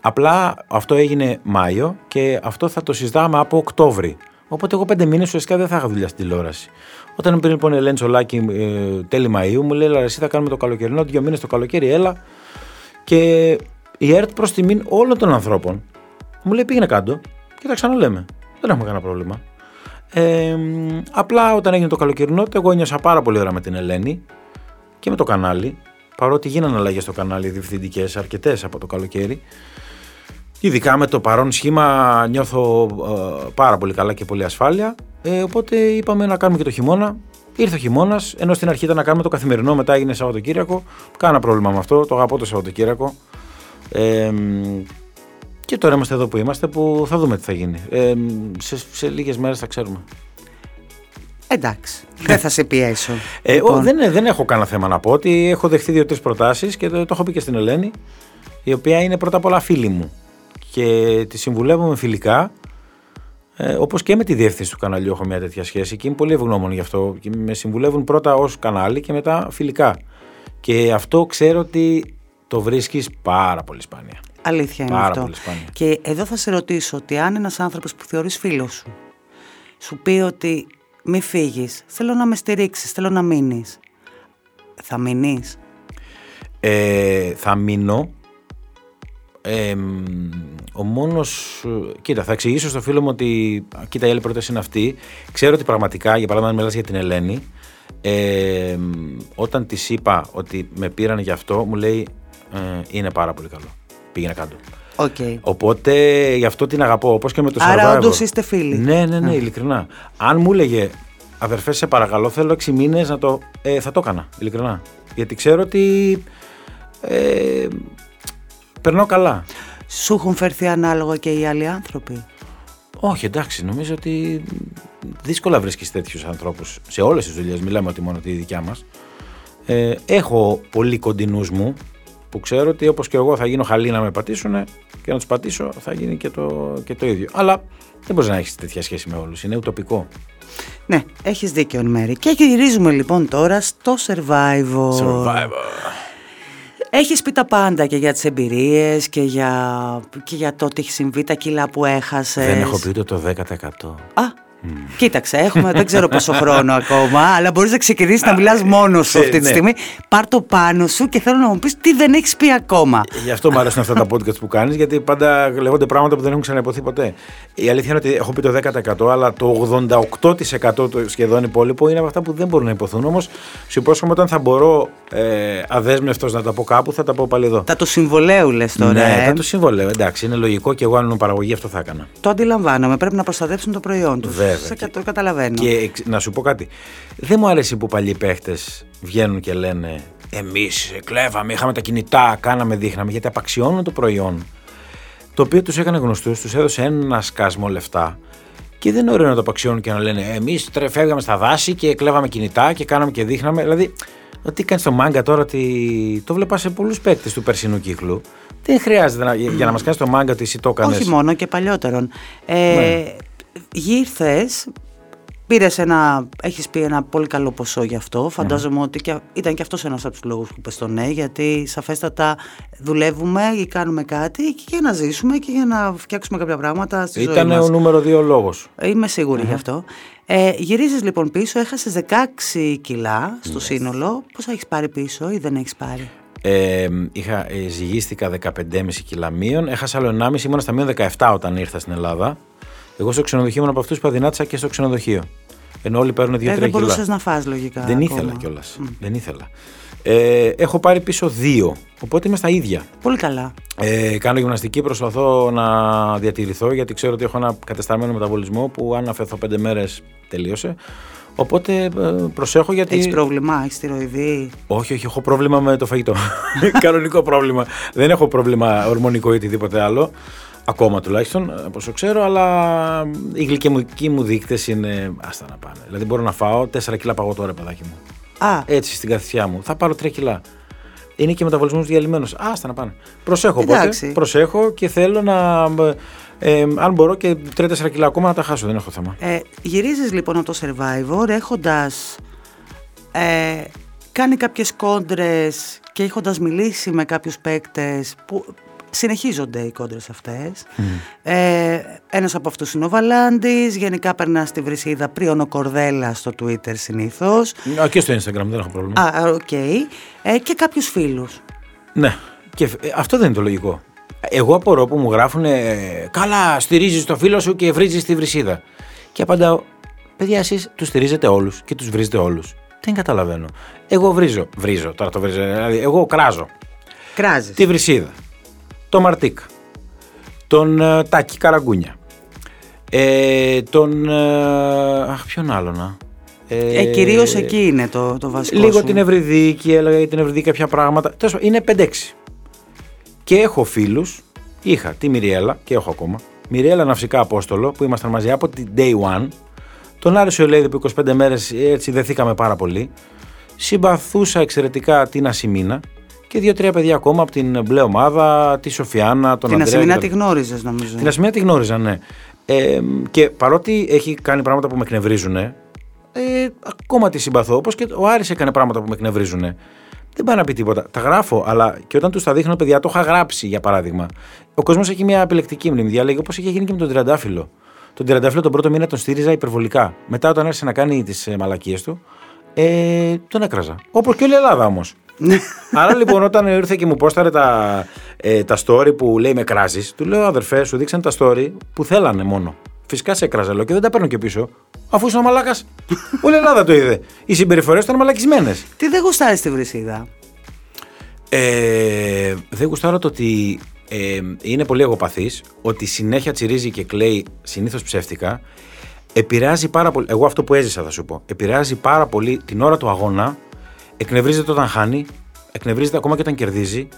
απλά αυτό έγινε Μάιο και αυτό θα το συζητάμε από Οκτώβρη. Οπότε εγώ πέντε μήνες ουσιαστικά δεν θα είχα δουλειά στην τηλεόραση. Όταν πριν λοιπόν η Ελένη Σολάκη ε, τέλη Μαΐου μου λέει: Λα, εσύ θα κάνουμε το καλοκαιρινό, δύο μήνες το καλοκαίρι, έλα. Και η ΕΡΤ προς τιμήν όλων των ανθρώπων μου λέει: Πήγαινε κάτω και τα ξαναλέμε. Δεν έχουμε κανένα πρόβλημα. Ε, απλά όταν έγινε το καλοκαιρινό, εγώ νιώσα πάρα πολύ ωραία με την Ελένη και με το κανάλι. Παρότι γίνανε αλλαγές στο κανάλι διευθυντικές, αρκετές από το καλοκαίρι. Ειδικά με το παρόν σχήμα νιώθω ε, πάρα πολύ καλά και πολύ ασφάλεια. Ε, οπότε είπαμε να κάνουμε και το χειμώνα. Ήρθε ο χειμώνας, ενώ στην αρχή ήταν να κάνουμε το καθημερινό, μετά έγινε Σαββατοκύριακο. Κάνα πρόβλημα με αυτό, το αγαπώ το Σαββατοκύριακο. Ε, και τώρα είμαστε εδώ που είμαστε, που θα δούμε τι θα γίνει. Ε, σε, σε λίγες μέρες θα ξέρουμε. Εντάξει. Δεν θα σε πιέσω. Ε, λοιπόν. δεν, δεν έχω κανένα θέμα να πω ότι έχω δεχθεί δύο-τρεις προτάσεις και το, το έχω πει και στην Ελένη, η οποία είναι πρώτα απ' όλα φίλη μου και τη συμβουλεύομαι φιλικά. Ε, Όπως και με τη διεύθυνση του καναλιού έχω μια τέτοια σχέση και είμαι πολύ ευγνώμων γι' αυτό. Και με συμβουλεύουν πρώτα ως κανάλι και μετά φιλικά. Και αυτό ξέρω ότι το βρίσκεις πάρα πολύ σπάνια. Αλήθεια είναι πάρα αυτό. Πολύ σπάνια. Και εδώ θα σε ρωτήσω ότι αν ένας άνθρωπος που θεωρείς φίλος σου σου πει ότι μη φύγεις, θέλω να με στηρίξεις, θέλω να μείνεις. Θα μείνεις; Ε, θα μείνω ο μόνος. Κοίτα, θα εξηγήσω στο φίλο μου ότι. Κοίτα, η άλλη πρόταση είναι αυτή. Ξέρω ότι πραγματικά, για παράδειγμα, αν μιλάς για την Ελένη, ε, όταν της είπα ότι με πήραν γι' αυτό, μου λέει ε, είναι πάρα πολύ καλό. Πήγαινε κάτω. Okay. Οπότε γι' αυτό την αγαπώ. Όπως και με το Survivor. Άρα, όντως είστε φίλοι. Ναι, ναι, ναι, ειλικρινά. Αν μου έλεγε αδερφέ, σε παρακαλώ, θέλω 6 μήνες να το. Ε, θα το έκανα, ειλικρινά. Γιατί ξέρω ότι. Ε, περνάω καλά. Σου έχουν φέρθει ανάλογα και οι άλλοι άνθρωποι; Όχι, εντάξει, νομίζω ότι δύσκολα βρίσκεις τέτοιους ανθρώπους σε όλες τις δουλειές. Μιλάμε ότι μόνο τη δικιά μας. Ε, έχω πολύ κοντινούς μου που ξέρω ότι όπως και εγώ θα γίνω χαλή να με πατήσουν και να τους πατήσω θα γίνει και το, και το ίδιο. Αλλά δεν μπορεί να έχεις τέτοια σχέση με όλους. Είναι ουτοπικό. Ναι, έχεις δίκιο εν μέρη. Και γυρίζουμε λοιπόν τώρα στο survival. Survivor. Έχεις πει τα πάντα και για τις εμπειρίες και για, και για το ότι έχει συμβεί τα κιλά που έχασες. Δεν έχω πει ούτε το 10%. Α, Κοίταξε, έχουμε δεν ξέρω πόσο χρόνο ακόμα, αλλά μπορείς να ξεκινήσεις να μιλάς μόνος σου ε, αυτή τη ναι. στιγμή. Πάρ το πάνω σου και θέλω να μου πεις τι δεν έχεις πει ακόμα. Γι' αυτό μου αρέσουν αυτά τα podcast που κάνεις, γιατί πάντα λέγονται πράγματα που δεν έχουν ξαναυποθεί ποτέ. Η αλήθεια είναι ότι έχω πει το 10%, αλλά το 88% το σχεδόν υπόλοιπο είναι από αυτά που δεν μπορούν να υποθούν. Όμως σου υπόσχομαι όταν θα μπορώ ε, αδέσμευτος να τα πω κάπου, θα τα πω πάλι εδώ. Τα του συμβολέου λες τώρα. ναι, ε. θα το συμβολεύω. Εντάξει, είναι λογικό και εγώ αν ήμουν παραγωγή αυτό θα έκανα. Το αντιλαμβάνομαι. Πρέπει να προστατεύσουν το προϊόν τους. Βέβαια. Σε, το καταλαβαίνω. Και εξ- να σου πω κάτι. Δεν μου αρέσει που παλιοί παίχτες βγαίνουν και λένε Εμείς κλέβαμε, είχαμε τα κινητά, κάναμε, δείχναμε, γιατί απαξιώνουν το προϊόν. Το οποίο τους έκανε γνωστούς, τους έδωσε ένα σκάσμο λεφτά. Και δεν είναι ωραίο να το απαξιώνουν και να λένε Εμείς φεύγαμε στα δάση και κλέβαμε κινητά και κάναμε και δείχναμε. Δηλαδή, τι κάνεις στο μάγκα τώρα, ότι το βλέπα σε πολλούς παίκτες του περσινού κύκλου. Δεν χρειάζεται να, για να μας κάνεις το μάγκα ότι εσύ το έκανες. Όχι μόνο και παλιότερον. Ε, Ναι. Γύρθες, πήρες ένα, έχεις πει ένα πολύ καλό ποσό γι' αυτό. Φαντάζομαι ότι και, ήταν και αυτός ένας από τους λόγους που είπες το ναι, γιατί σαφέστατα δουλεύουμε ή κάνουμε κάτι και για να ζήσουμε και για να φτιάξουμε κάποια πράγματα στη ζωή Ήταν μας. ο νούμερο δύο λόγος. Είμαι σίγουρη γι' αυτό. Ε, γυρίζεις λοιπόν πίσω, έχασες 16 κιλά στο σύνολο. Πόσα έχεις πάρει πίσω ή δεν έχεις πάρει; Ε, είχα, ε, ζυγίστηκα 15,5 κιλά μείον. Έχασα άλλο 1,5. Ήμουν στα μείον 17 όταν ήρθα στην Ελλάδα. Εγώ στο ξενοδοχείο ήμουν από αυτούς που αδυνάτησα και στο ξενοδοχείο. Ενώ όλοι παίρνουν 2-3 Ε, δεν κιλά. μπορούσες να φας λογικά Δεν ακόμα. ήθελα κιόλας. Δεν ήθελα. Ε, έχω πάρει πίσω 2. Οπότε είμαι στα ίδια. Πολύ καλά. Ε, κάνω γυμναστική, προσπαθώ να διατηρηθώ γιατί ξέρω ότι έχω ένα κατεστραμμένο μεταβολισμό που αν αφαιθώ 5 μέρες τελείωσε. Οπότε ε, προσέχω γιατί. Έχεις πρόβλημα, έχεις τυροειδή; Όχι, όχι, έχω πρόβλημα με το φαγητό. Κανονικό πρόβλημα. Δεν έχω πρόβλημα ορμονικό ή οτιδήποτε άλλο. Ακόμα τουλάχιστον, από όσο ξέρω, αλλά οι γλυκαιμικοί μου δείκτες είναι. Άστα να πάνε. Δηλαδή, μπορώ να φάω 4 κιλά παγωτό, ρε παιδάκι μου. Α, Έτσι στην καθησιά μου. Θα πάρω 3 κιλά. Είναι και μεταβολισμός διαλυμένος. Άστα να πάνε. Προσέχω οπότε. Εντάξει. Προσέχω και θέλω να. Ε, αν μπορώ και 3-4 κιλά ακόμα να τα χάσω. Δεν έχω θέμα. ε, γυρίζεις λοιπόν από το Survivor έχοντας ε, κάνει κάποιες κόντρες και έχοντας μιλήσει με κάποιους παίκτες που συνεχίζονται οι κόντρες αυτές. Ε, ένας από αυτούς είναι ο Βαλάντης, γενικά περνάς τη Βρισηίδα πριονοκορδέλα στο Twitter συνήθως. Α, και στο Instagram δεν έχω πρόβλημα. Α, οκ. Ε, και κάποιους φίλους. Ναι. Και ε, αυτό δεν είναι το λογικό. Εγώ απορώ που μου γράφουν Καλά, στηρίζεις το φίλο σου και βρίζεις τη Βρισηίδα. Και απαντάω, παιδιά, εσείς τους στηρίζετε όλους και τους βρίζετε όλους. Δεν καταλαβαίνω. Εγώ βρίζω. Βρίζω, τώρα το βρίζω. Δηλαδή, εγώ κράζω. Κράζεις. Τη βρυσίδα. Το Μαρτίκ. Τον ε, Τάκη Καραγκούνια. Ε, τον. Ε, αχ, ποιον άλλο να. Ε, κυρίως εκεί είναι το, το βασικό Λίγο σου. την Ευρυδίκη, έλεγα για την Ευρυδίκη κάποια πράγματα. Τέλος πάντων, είναι 5-6. Και έχω φίλους, είχα τη Μιριέλα και έχω ακόμα. Μιριέλα Ναυσικά Απόστολο που ήμασταν μαζί από την Day One. Τον Άρη Σιολέδη που 25 μέρες έτσι δεθήκαμε πάρα πολύ. Συμπαθούσα εξαιρετικά την Ασημίνα και δύο-τρία παιδιά ακόμα από την μπλε ομάδα, τη Σοφιάνα, τον Την Αντρέα. Ασημινά και τη τον- γνώριζες νομίζω. την Ασημία τη γνώριζα, ναι. Ε, και παρότι έχει κάνει πράγματα που με εκνευρίζουν, ε, ακόμα τη συμπαθώ. Όπως και ο Άρης έκανε πράγματα που με εκνευρίζουν. Δεν πάει να πει τίποτα. Τα γράφω, αλλά και όταν τους τα δείχνω, παιδιά, το είχα γράψει για παράδειγμα. Ο κόσμος έχει μια επιλεκτική μνήμη. Διαλέγει όπως είχε γίνει και με τον Τριαντάφυλλο. Τον Τριαντάφυλλο τον πρώτο μήνα τον στήριζα υπερβολικά. Μετά, όταν άρχισε να κάνει τις μαλακίες του, ε, τον έκραζα. Όπως και όλη η Ελλάδα όμως. Άρα λοιπόν, όταν ήρθε και μου πόσταρε τα, ε, τα story που λέει με κράζεις, του λέω αδερφέ, σου δείξαν τα story που θέλανε μόνο. Φυσικά σε έκραζα, λέω και δεν τα παίρνω και πίσω. Αφού είσαι ο μαλάκας. Όλη η Ελλάδα το είδε. Οι συμπεριφορές ήταν μαλακισμένες. Τι δεν γουστάρεις τη Βρυσίδα; Ε, δεν γουστάρω το ότι ε, είναι πολύ εγωπαθής, ότι συνέχεια τσιρίζει και κλαίει συνήθως ψεύτικα. Επηρεάζει πάρα πολύ. Εγώ αυτό που έζησα θα σου πω. Επηρεάζει πάρα πολύ την ώρα του αγώνα. Εκνευρίζεται όταν χάνει. Εκνευρίζεται ακόμα και όταν κερδίζει.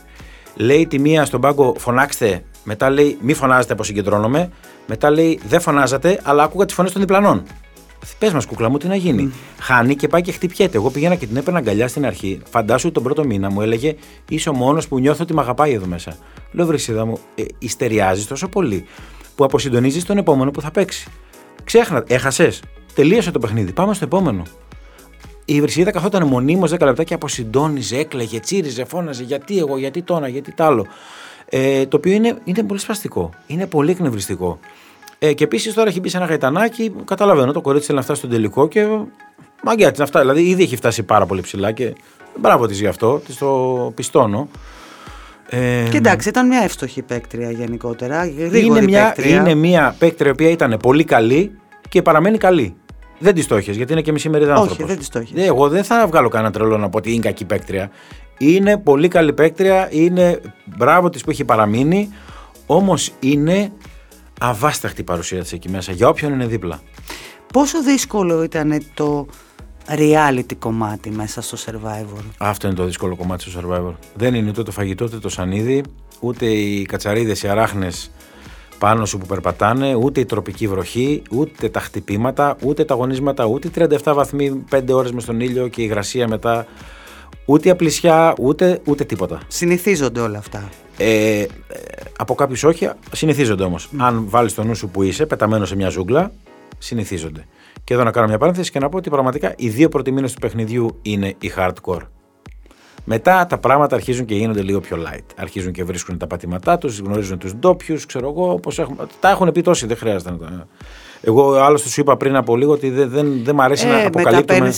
Λέει τη μία στον πάγκο φωνάξτε. Μετά λέει μη φωνάζετε αποσυγκεντρώνομαι. Μετά λέει δεν φωνάζατε, αλλά άκουγα τις φωνές των διπλανών. Πες μας, κούκλα μου, τι να γίνει. Χάνει και πάει και χτυπιέται. Εγώ πήγαινα και την έπαιρνα αγκαλιά στην αρχή. Φαντάσου τον πρώτο μήνα μου έλεγε Είσαι ο μόνος που νιώθω ότι με αγαπάει εδώ μέσα. Λέω βρυσίδα μου, ε, ιστεριάζει τόσο πολύ που αποσυντονίζεις τον επόμενο που θα παίξει. Ξέχνα, έχασες. Τελείωσε το παιχνίδι. Πάμε στο επόμενο. Η Βρυσίδα καθόταν μονίμως 10 λεπτά και αποσυντόνιζε, έκλαιγε, τσίριζε, φώναζε. Γιατί εγώ, γιατί τόνα, γιατί τ' άλλο. Ε, το οποίο είναι, είναι πολύ σπαστικό. Είναι πολύ εκνευριστικό. Ε, και επίσης τώρα έχει μπει σε ένα γαϊτανάκι. Καταλαβαίνω το κορίτσι θέλει να φτάσει στον τελικό και. Μαγκιά της να φτάσει. Δηλαδή ήδη έχει φτάσει πάρα πολύ ψηλά και μπράβο της γι' αυτό. Της το πιστώνω. Ε, και εντάξει, ήταν μια εύστοχη παίκτρια γενικότερα. Είναι μια, παίκτρια. είναι μια παίκτρια η οποία ήταν πολύ καλή και παραμένει καλή. Δεν της το γιατί είναι και μισή μερίδα άνθρωπος. Όχι, δεν της το ε, Εγώ δεν θα βγάλω κανένα τρελό να πω ότι είναι κακή παίκτρια. Είναι πολύ καλή παίκτρια, είναι μπράβο της που έχει παραμείνει. Όμως είναι αβάσταχτη η παρουσία της εκεί μέσα για όποιον είναι δίπλα. Πόσο δύσκολο ήταν το reality κομμάτι μέσα στο Survivor. Αυτό είναι το δύσκολο κομμάτι στο Survivor. Δεν είναι ούτε το φαγητό, ούτε το σανίδι, ούτε οι κατσαρίδες, οι αράχνες πάνω σου που περπατάνε, ούτε η τροπική βροχή, ούτε τα χτυπήματα, ούτε τα αγωνίσματα, ούτε 37 βαθμοί 5 ώρες με στον ήλιο και η υγρασία μετά, ούτε η απλησιά, ούτε, ούτε τίποτα. Συνηθίζονται όλα αυτά. Ε, από κάποιους όχι, συνηθίζονται όμως. Αν βάλεις το νου σου που είσαι, πεταμένος σε μια ζούγκλα, συνηθίζονται. Και εδώ να κάνω μια παρένθεση και να πω ότι πραγματικά οι δύο πρώτοι μήνες του παιχνιδιού είναι η hardcore. Μετά τα πράγματα αρχίζουν και γίνονται λίγο πιο light. Αρχίζουν και βρίσκουν τα πατήματά τους, γνωρίζουν τους ντόπιους, ξέρω εγώ. Πώς έχουν... Τα έχουν πει τόσοι, δεν χρειάζεται να τα. Εγώ άλλωστε σου είπα πριν από λίγο ότι δεν, δεν, δεν μ' αρέσει ε, να αποκαλύπτουμε.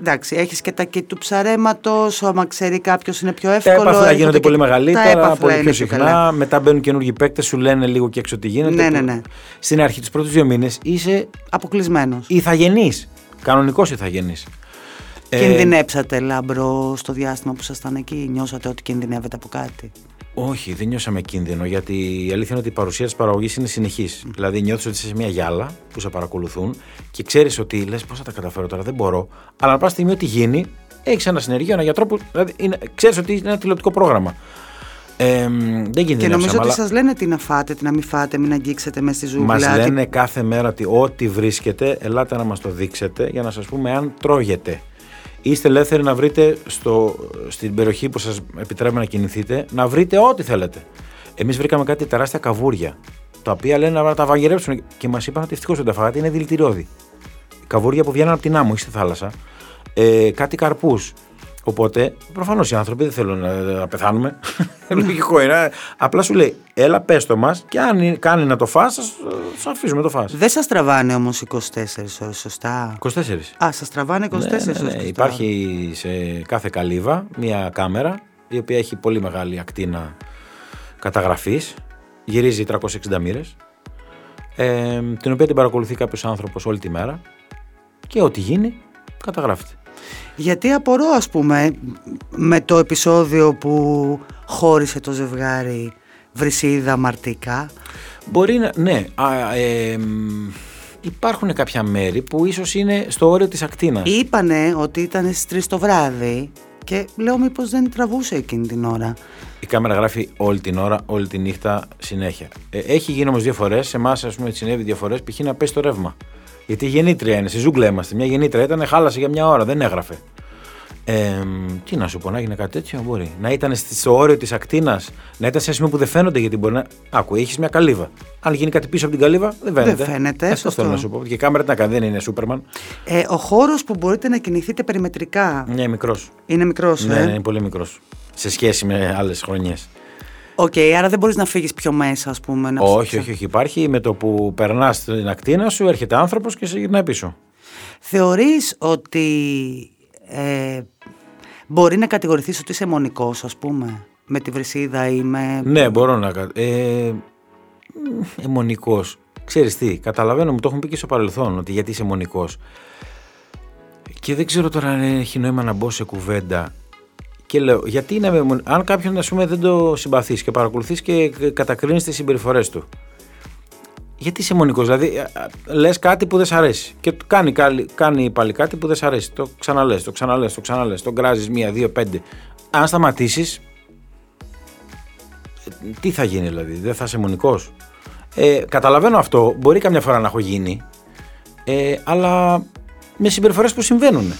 Εντάξει, έχεις και τα kit του ψαρέματος. Άμα ξέρει κάποιος είναι πιο εύκολο. Τα έπαθλα γίνονται πολύ μεγαλύτερα, πολύ πιο συχνά. Καλά. Μετά μπαίνουν καινούργιοι παίκτες, σου λένε λίγο και έξω τι γίνεται. Ναι, ναι, ναι. Στην αρχή, τους πρώτους δύο μήνες είσαι. Αποκλεισμένος. Ιθαγενής. Κανονικός ιθαγενής. Ε, Κινδυνέψατε, Λάμπρο, στο διάστημα που ήσασταν εκεί; Νιώσατε ότι κινδυνεύετε από κάτι; Όχι, δεν νιώσαμε κίνδυνο γιατί η αλήθεια είναι ότι η παρουσία της παραγωγής είναι συνεχής. Δηλαδή νιώθεις ότι είσαι σε μια γυάλα που σε παρακολουθούν και ξέρεις ότι λες πώς θα τα καταφέρω τώρα, δεν μπορώ. Αλλά ανά πάσα στιγμή ό,τι γίνει, έχεις ένα συνεργείο, ένα γιατρό που δηλαδή, ξέρεις ότι είναι ένα τηλεοπτικό πρόγραμμα. Ε, δεν και νομίζω ότι σας λένε τι να φάτε, τι να μην φάτε, μην αγγίξετε μέσα στη ζούγκλα. Μας λένε κάθε μέρα ότι ό,τι βρίσκεται, ελάτε να μας το δείξετε για να σας πούμε αν τρώγεται είστε ελεύθεροι να βρείτε στο, στην περιοχή που σας επιτρέπει να κινηθείτε, να βρείτε ό,τι θέλετε. Εμείς βρήκαμε κάτι τεράστια καβούρια, τα οποία λένε να τα βαγγερέψουν και μας είπαν ότι ευτυχώς δεν τα φάγατε, είναι δηλητηριώδη. Καβούρια που βγαίνουν από την άμμο ή στη θάλασσα, ε, κάτι καρπούς, Οπότε, προφανώς οι άνθρωποι δεν θέλουν να πεθάνουμε. Λογικό είναι. Απλά σου λέει, έλα πες το μας και αν κάνει να το φά, σα αφήσουμε το φά. Δεν σας τραβάνε όμως 24 ώρες, σωστά; 24. Α, σας τραβάνε 24 ναι, ναι, ναι. Υπάρχει σε κάθε καλύβα μια κάμερα η οποία έχει πολύ μεγάλη ακτίνα καταγραφή. Γυρίζει 360 μοίρες. Ε, την οποία την παρακολουθεί κάποιος άνθρωπος όλη τη μέρα και ό,τι γίνει καταγράφεται. Γιατί απορώ ας πούμε με το επεισόδιο που χώρισε το ζευγάρι Βρυσίδα Μαρτίκα. Μπορεί να, ναι. Α, ε, υπάρχουν κάποια μέρη που ίσως είναι στο όριο της ακτίνας. Είπανε ότι ήταν στις 3 το βράδυ και λέω μήπως δεν τραβούσε εκείνη την ώρα. Η κάμερα γράφει όλη την ώρα, όλη τη νύχτα, συνέχεια. Ε, έχει γίνει όμως δύο φορές, σε εμάς ας πούμε συνέβη δύο φορές, π.χ. να πέσει το ρεύμα. Γιατί γεννήτρια είναι, στη ζούγκλα είμαστε. Μια γεννήτρια ήταν, χάλασε για μια ώρα, δεν έγραφε. Ε, τι να σου πω, να έγινε κάτι τέτοιο, μπορεί. Να ήταν στο όριο της ακτίνας, να ήταν σε ένα σημείο που δεν φαίνονται γιατί μπορεί να. Άκου, έχεις μια καλύβα. Αν γίνει κάτι πίσω από την καλύβα, δεν φαίνεται. Δεν φαίνεται. Ε, αυτό θέλω να σου πω. Και η κάμερα τι να κάνει, δεν είναι Σούπερμαν. Ε, ο χώρος που μπορείτε να κινηθείτε περιμετρικά. Ναι, μικρός. Είναι μικρός, ναι, ε; ναι, είναι πολύ μικρός. Σε σχέση με άλλες χρονιές. OK, okay, άρα δεν μπορείς να φύγεις πιο μέσα, ας πούμε. Να όχι, όχι, όχι. Υπάρχει με το που περνάς στην ακτίνα σου, έρχεται άνθρωπος και σε γυρνάει πίσω. Θεωρείς ότι ε, μπορεί να κατηγορηθείς ότι είσαι μονικός, ας πούμε. Με τη βρυσίδα ή με. Ναι, μπορώ να. Ε, μονικός. Ξέρεις τι, καταλαβαίνω, μου το έχουν πει και στο παρελθόν ότι γιατί είσαι μονικός. Και δεν ξέρω τώρα αν έχει νόημα να μπω σε κουβέντα και λέω, γιατί είναι, αν κάποιον ας πούμε, δεν το συμπαθείς και παρακολουθείς και κατακρίνεις τις συμπεριφορές του. Γιατί είσαι μονικός, δηλαδή λες κάτι που δεν σ' αρέσει. Και κάνει, κάνει πάλι κάτι που δεν σ' αρέσει. Το ξαναλέ, το ξαναλέ, το ξαναλέ. Το γκράζει μία, δύο, πέντε. Αν σταματήσεις, τι θα γίνει δηλαδή, δεν θα είσαι μονικός. Ε, καταλαβαίνω αυτό, μπορεί καμιά φορά να έχω γίνει, ε, αλλά με συμπεριφορές που συμβαίνουν.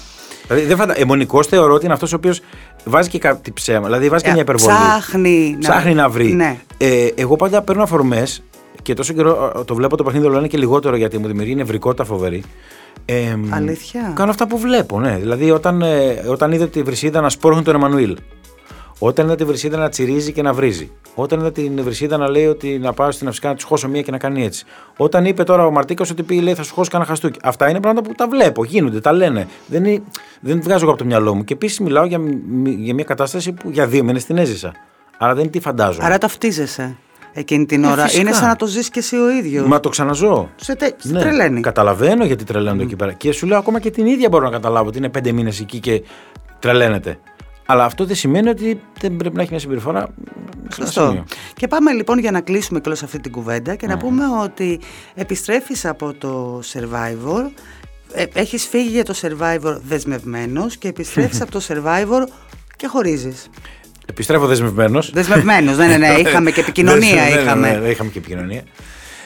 Δηλαδή, δεν φαντα... Αιμονικό θεωρώ ότι είναι αυτός ο οποίος βάζει και κάτι ψέμα. Δηλαδή, βάζει και ε, μια υπερβολή. Ψάχνει, ψάχνει να, βρει. Ναι. Ε, εγώ πάντα παίρνω αφορμές και τόσο καιρό το βλέπω το παιχνίδι, το λένε και λιγότερο γιατί μου δημιουργεί νευρικότητα φοβερή. Ε, Αλήθεια. Κάνω αυτά που βλέπω, ναι. Δηλαδή, όταν, ε, όταν είδα τη Βρυσίδα να σπρώχνει τον Εμμανουήλ. Όταν είδα τη Βρυσίδα να τσιρίζει και να βρίζει. Όταν είδα την Βρυσίδα να λέει ότι να πάω στην Αυσικά να τη χώσω μία και να κάνει έτσι. Όταν είπε τώρα ο Μαρτίκας ότι πει λέει θα σου χώσω κανένα χαστούκι. Αυτά είναι πράγματα που τα βλέπω, γίνονται, τα λένε. Δεν, είναι, δεν βγάζω εγώ από το μυαλό μου. Και επίσης μιλάω για, για μια κατάσταση που για δύο μήνες την έζησα. Άρα δεν τι φαντάζομαι. Άρα ταυτίζεσαι εκείνη την ώρα. φυσικά. είναι σαν να το ζεις και εσύ ο ίδιος. Μα το ξαναζώ. Σε, τε, σε τρελαίνει. Καταλαβαίνω γιατί τρελαίνονται εκεί πέρα. Και σου λέω ακόμα και την ίδια μπορώ να καταλάβω ότι είναι πέντε μήνες εκεί και τρελαίνεται. Αλλά αυτό δεν σημαίνει ότι δεν πρέπει να έχει μια συμπεριφορά. σε ένα σημείο. Και πάμε λοιπόν για να κλείσουμε κλώς αυτή την κουβέντα και να πούμε ότι επιστρέφεις από το Survivor, ε, έχεις φύγει για το Survivor δεσμευμένος και επιστρέφεις από το Survivor και χωρίζεις. Επιστρέφω δεσμευμένος. Δεσμευμένος, ναι, ναι, ναι, είχαμε και επικοινωνία. Ναι, ναι, ναι, είχαμε. ναι, ναι, είχαμε και επικοινωνία.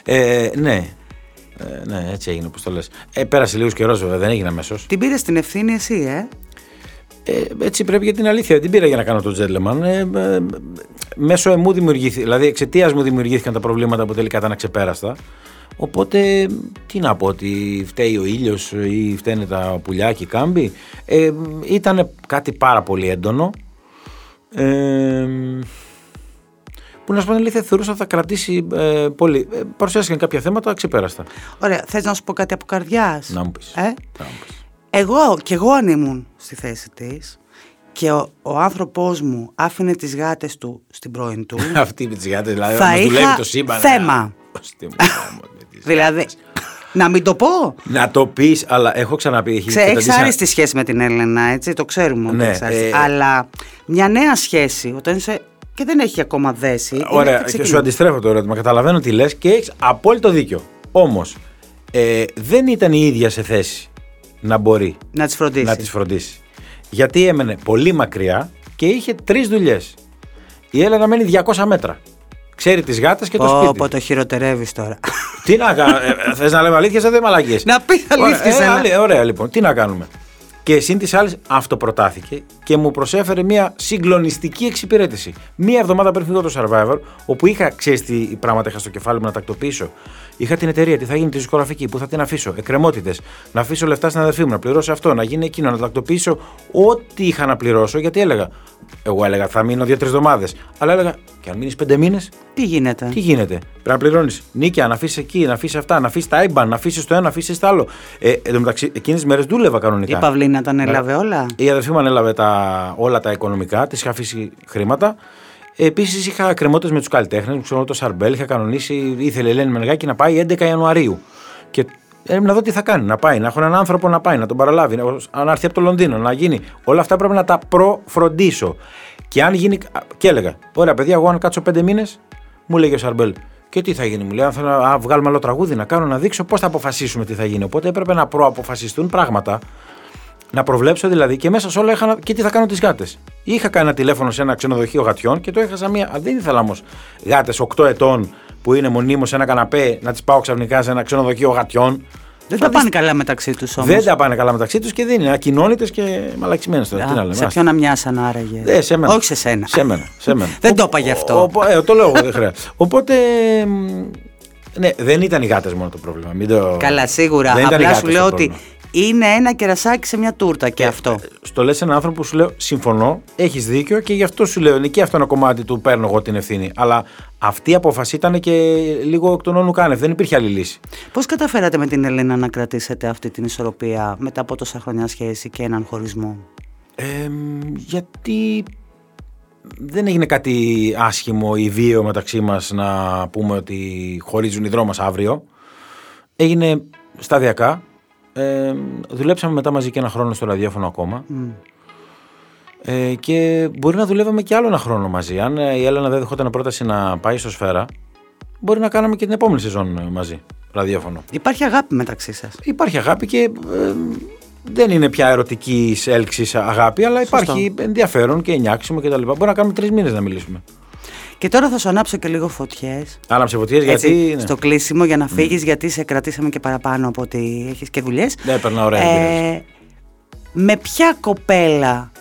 Ε, ναι. Ε, ναι, έτσι έγινε όπως το λες. Ε, πέρασε λίγος καιρός βέβαια, δεν έγινε αμέσως. Την πήρες την ευθύνη εσύ, ε; Ε, έτσι πρέπει για την αλήθεια. Δεν πήρα για να κάνω το gentleman. Ε, ε, μέσω εμού δημιουργήθηκε, δηλαδή εξαιτίας μου δημιουργήθηκαν τα προβλήματα που τελικά ήταν αξεπέραστα. Οπότε, τι να πω, ότι φταίει ο ήλιος ή φταίνε τα πουλιά και οι κάμποι. Ε, ήταν κάτι πάρα πολύ έντονο. Ε, που να σου πω την αλήθεια, θεωρούσα ότι θα κρατήσει ε, πολύ. Ε, παρουσιάστηκαν κάποια θέματα ξεπέραστα. Ωραία, θες να σου πω κάτι από καρδιάς; Να μου πεις. Ε; Εγώ και εγώ αν ήμουν στη θέση της και ο, ο άνθρωπός μου άφηνε τις γάτες του στην πρώην του Αυτή με τις γάτες, δηλαδή, Θα μας δουλεύει είχα το σύμπαν. θέμα. ε, στη μου, με τις δηλαδή να μην το πω Να το πεις, αλλά έχω ξαναπεί. Έχει Ξέ, έχεις καταντήσει- άριστη σχέση με την Έλενα έτσι το ξέρουμε ότι Ναι, έχεις άριστη. ε, αλλά μια νέα σχέση όταν είσαι και δεν έχει ακόμα δέσει είναι Ωραία, και και ξεκινά. σου αντιστρέφω το ερώτημα. Καταλαβαίνω τι λες και έχεις απόλυτο δίκιο. Όμως, ε, δεν ήταν η ίδια σε θέση να μπορεί να τις φροντίσει να τις φροντίσει. Γιατί έμενε πολύ μακριά και είχε τρεις δουλειές. Η Έλενα μένει 200 μέτρα. Ξέρει τις γάτες και το Πω, σπίτι. πω, το χειροτερεύεις τώρα Τι να κάνω, ε, θες να λέμε αλήθεια, δεν μαλακίες; Να πει αλήθεια σε ένα. Ωραία, λοιπόν, τι να κάνουμε; Και συν της άλλης, αυτοπροτάθηκε και μου προσέφερε μια συγκλονιστική εξυπηρέτηση. Μία εβδομάδα πριν φύγω το Survivor, όπου είχα, ξέρεις τι πράγματα είχα στο κεφάλι μου να τακτοποιήσω. Είχα την εταιρεία, τι θα γίνει τη δισκογραφική, πού θα την αφήσω, εκκρεμότητες, να αφήσω λεφτά στην αδερφή μου, να πληρώσω αυτό, να γίνει εκείνο, να τακτοποιήσω ό,τι είχα να πληρώσω. Γιατί έλεγα, εγώ έλεγα θα μείνω δύο-τρεις εβδομάδες. Αλλά έλεγα, και αν μείνεις πέντε μήνες, τι γίνεται; τι γίνεται; Πρέπει να πληρώνεις νίκια, να αφήσεις εκεί, να αφήσεις αυτά, να αφήσεις τα IBAN, να αφήσεις το ένα, να αφήσεις το άλλο. Ε, εν τω μεταξύ, εκείνες τις μέρες δούλευα κανονικά. η Παυλίνα τα ανέλαβε όλα; Η αδερφή μου ανέλαβε τα, όλα τα οικονομικά, της είχα αφήσει χρήματα. Επίσης είχα κρεμότητες με τους καλλιτέχνες, μου ξέρω το Σαρμπέλ, είχα κανονίσει, ήθελε η Ελένη Μενεγάκη να πάει 11 Ιανουαρίου. Και έπρεπε να δω τι θα κάνει, να πάει, να έχω έναν άνθρωπο να πάει, να τον παραλάβει, να, να έρθει από το Λονδίνο, να γίνει. Όλα αυτά πρέπει να τα προφροντίσω. Και αν γίνει. Και έλεγα, ωραία παιδιά, εγώ αν κάτσω πέντε μήνες, μου λέγε ο Σαρμπέλ, και τι θα γίνει, μου λέει, αν θέλω να βγάλουμε άλλο τραγούδι, να κάνω, να δείξω πώς θα αποφασίσουμε τι θα γίνει. Οπότε έπρεπε να προαποφασιστούν πράγματα να προβλέψω δηλαδή και μέσα σε όλα είχα να- και τι θα κάνω τις γάτες. Είχα κάνει ένα τηλέφωνο σε ένα ξενοδοχείο γατιών και το έχασα μία. Α, Δεν ήθελα όμως γάτες 8 ετών που είναι μονίμως σε ένα καναπέ να τις πάω ξαφνικά σε ένα ξενοδοχείο γατιών. Δεν τα πάνε καλά μεταξύ τους όμως Δεν τα πάνε καλά μεταξύ τους και δεν είναι ακοινώνητες και μαλαξιμένε τώρα. Α, Τι να λέμε. σε άστα. ποιον να μοιάσαν άραγε; Ε, σε μένα. Όχι σε σένα. Σε μένα. Σε μένα. Δεν το είπα γι' αυτό. Ο- ο- ε, το λέω εγώ, δεν χρειάζεται. Οπότε. μ, Ναι, δεν ήταν οι γάτες μόνο το πρόβλημα. Μην το... Καλά, σίγουρα. Δεν ήταν οι Απλά γάτες σου το λέω ότι πρόβλημα. Είναι ένα κερασάκι σε μια τούρτα και αυτό. Στο λες έναν άνθρωπο που σου λέω συμφωνώ, έχεις δίκιο και γι' αυτό σου λέω είναι και αυτό ένα κομμάτι του παίρνω εγώ την ευθύνη. Αλλά αυτή η απόφαση ήταν και λίγο εκ των όνου κάνευ. Δεν υπήρχε άλλη λύση. Πώς καταφέρατε με την Ελένα να κρατήσετε αυτή την ισορροπία μετά από τόσα χρόνια σχέση και έναν χωρισμό; Ε, γιατί δεν έγινε κάτι άσχημο ή βίαιο μεταξύ μας να πούμε ότι χωρίζουν οι δρόμοι μας αύριο. Έγινε σταδιακά. Ε, δουλέψαμε μετά μαζί και ένα χρόνο στο ραδιόφωνο ακόμα. Ε, και μπορεί να δουλεύαμε και άλλο ένα χρόνο μαζί. Αν ε, η Έλενα δεν δεχόταν πρόταση να πάει στο Σφαίρα, μπορεί να κάναμε και την επόμενη σεζόν ε, μαζί, ραδιόφωνο. Υπάρχει αγάπη μεταξύ σας; Υπάρχει αγάπη και ε, δεν είναι πια ερωτικής έλξης αγάπη, αλλά υπάρχει ενδιαφέρον και ενιάξιμο κτλ. Μπορεί να κάνουμε τρεις μήνες να μιλήσουμε. Και τώρα θα σου ανάψω και λίγο φωτιές. Άναψε φωτιές γιατί. ναι. Στο κλείσιμο για να φύγεις, γιατί σε κρατήσαμε και παραπάνω από ότι έχεις και δουλειές. Ναι, έπαιρνα ωραία εμπειρίες. με ποια κοπέλα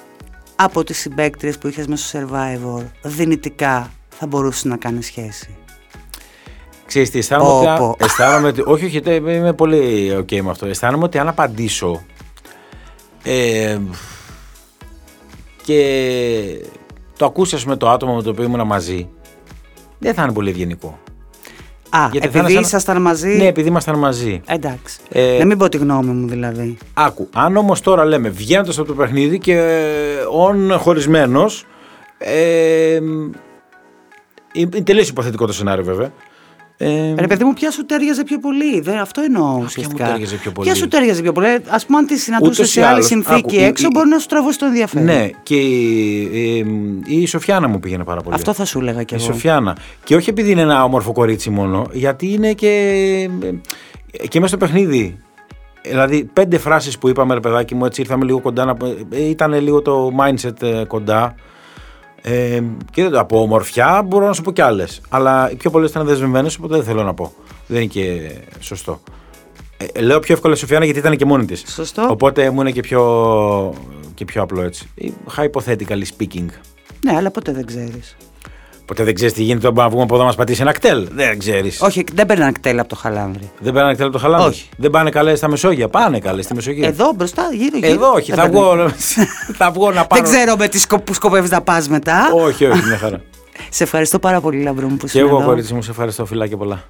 από τις συμπαίκτριες που είχες μέσα στο Survivor δυνητικά θα μπορούσες να κάνεις σχέση; Ξέρεις τι, αισθάνομαι, Πω, ότι, πω. αισθάνομαι ότι. Όχι, όχι, τε- είμαι πολύ ok με αυτό. Αισθάνομαι ότι αν απαντήσω. Ε, και το ακούσει, ας πούμε, το άτομο με το οποίο ήμουν μαζί. Δεν θα είναι πολύ ευγενικό. Α, Γιατί θα επειδή είναι σαν- ήσασταν μαζί; Ναι, επειδή ήμασταν μαζί. Εντάξει. Ε, Να μην πω τη γνώμη μου δηλαδή. Άκου, αν όμως τώρα λέμε βγαίνοντας από το παιχνίδι και ον χωρισμένος. Ε, είναι τελείως υποθετικό το σενάριο βέβαια. Ε, Ρε παιδί μου, ποια σου τέριαζε πιο πολύ; Δεν, αυτό εννοώ ουσιαστικά. τέριαζε πιο πολύ; Ποια σου τέριαζε πιο πολύ; Α πούμε, αν τη συναντούσες Ούτως ή σε άλλη άλλως, συνθήκη άκου, έξω, η- μπορεί να σου τραβώσει το ενδιαφέρον. ναι, και η, η, η Σοφιάνα μου πήγαινε πάρα πολύ. Αυτό θα σου έλεγα κι Η εγώ. Σοφιάνα. Και όχι επειδή είναι ένα όμορφο κορίτσι μόνο, γιατί είναι και, και μέσα στο παιχνίδι. Δηλαδή, πέντε φράσεις που είπαμε, ρε παιδάκι μου, έτσι ήρθαμε λίγο κοντά. Να... Ήταν λίγο το mindset ε, κοντά. Ε, και δεν το από ομορφιά μπορώ να σου πω κι άλλες. Αλλά οι πιο πολλές ήταν δεσμευμένες, οπότε δεν θέλω να πω. Δεν είναι και σωστό. Ε, λέω πιο εύκολα η Σοφιάνα γιατί ήταν και μόνη της. Σωστό. Οπότε μου είναι και πιο, και πιο απλό έτσι. Hypothetically speaking. Ναι, αλλά ποτέ δεν ξέρεις. Ποτέ δεν ξέρεις τι γίνεται όταν να βγούμε από εδώ να μας πατήσει ένα ΚΤΕΛ. Δεν ξέρεις. Όχι, δεν παίρνει ένα ΚΤΕΛ από το Χαλάνδρι. Δεν πάνε ΚΤΕΛ από το Χαλάνδρι. Όχι. Δεν πάνε καλέ στα Μεσόγεια. Πάνε καλέ στη Μεσογεία. Εδώ μπροστά, γύρω γύρω. Εδώ όχι. Δεν Θα παίρνει. βγω, θα βγω να πάρω. Δεν ξέρω με τι σκο... που σκοπεύεις να πας μετά. όχι, όχι, μια χαρά. Σε ευχαριστώ πάρα πολύ, Λάμπρο μου, που και ήσουν εγώ, εδώ. κορίτσι μου, σε ευχαριστώ. Φιλάκια πολλά.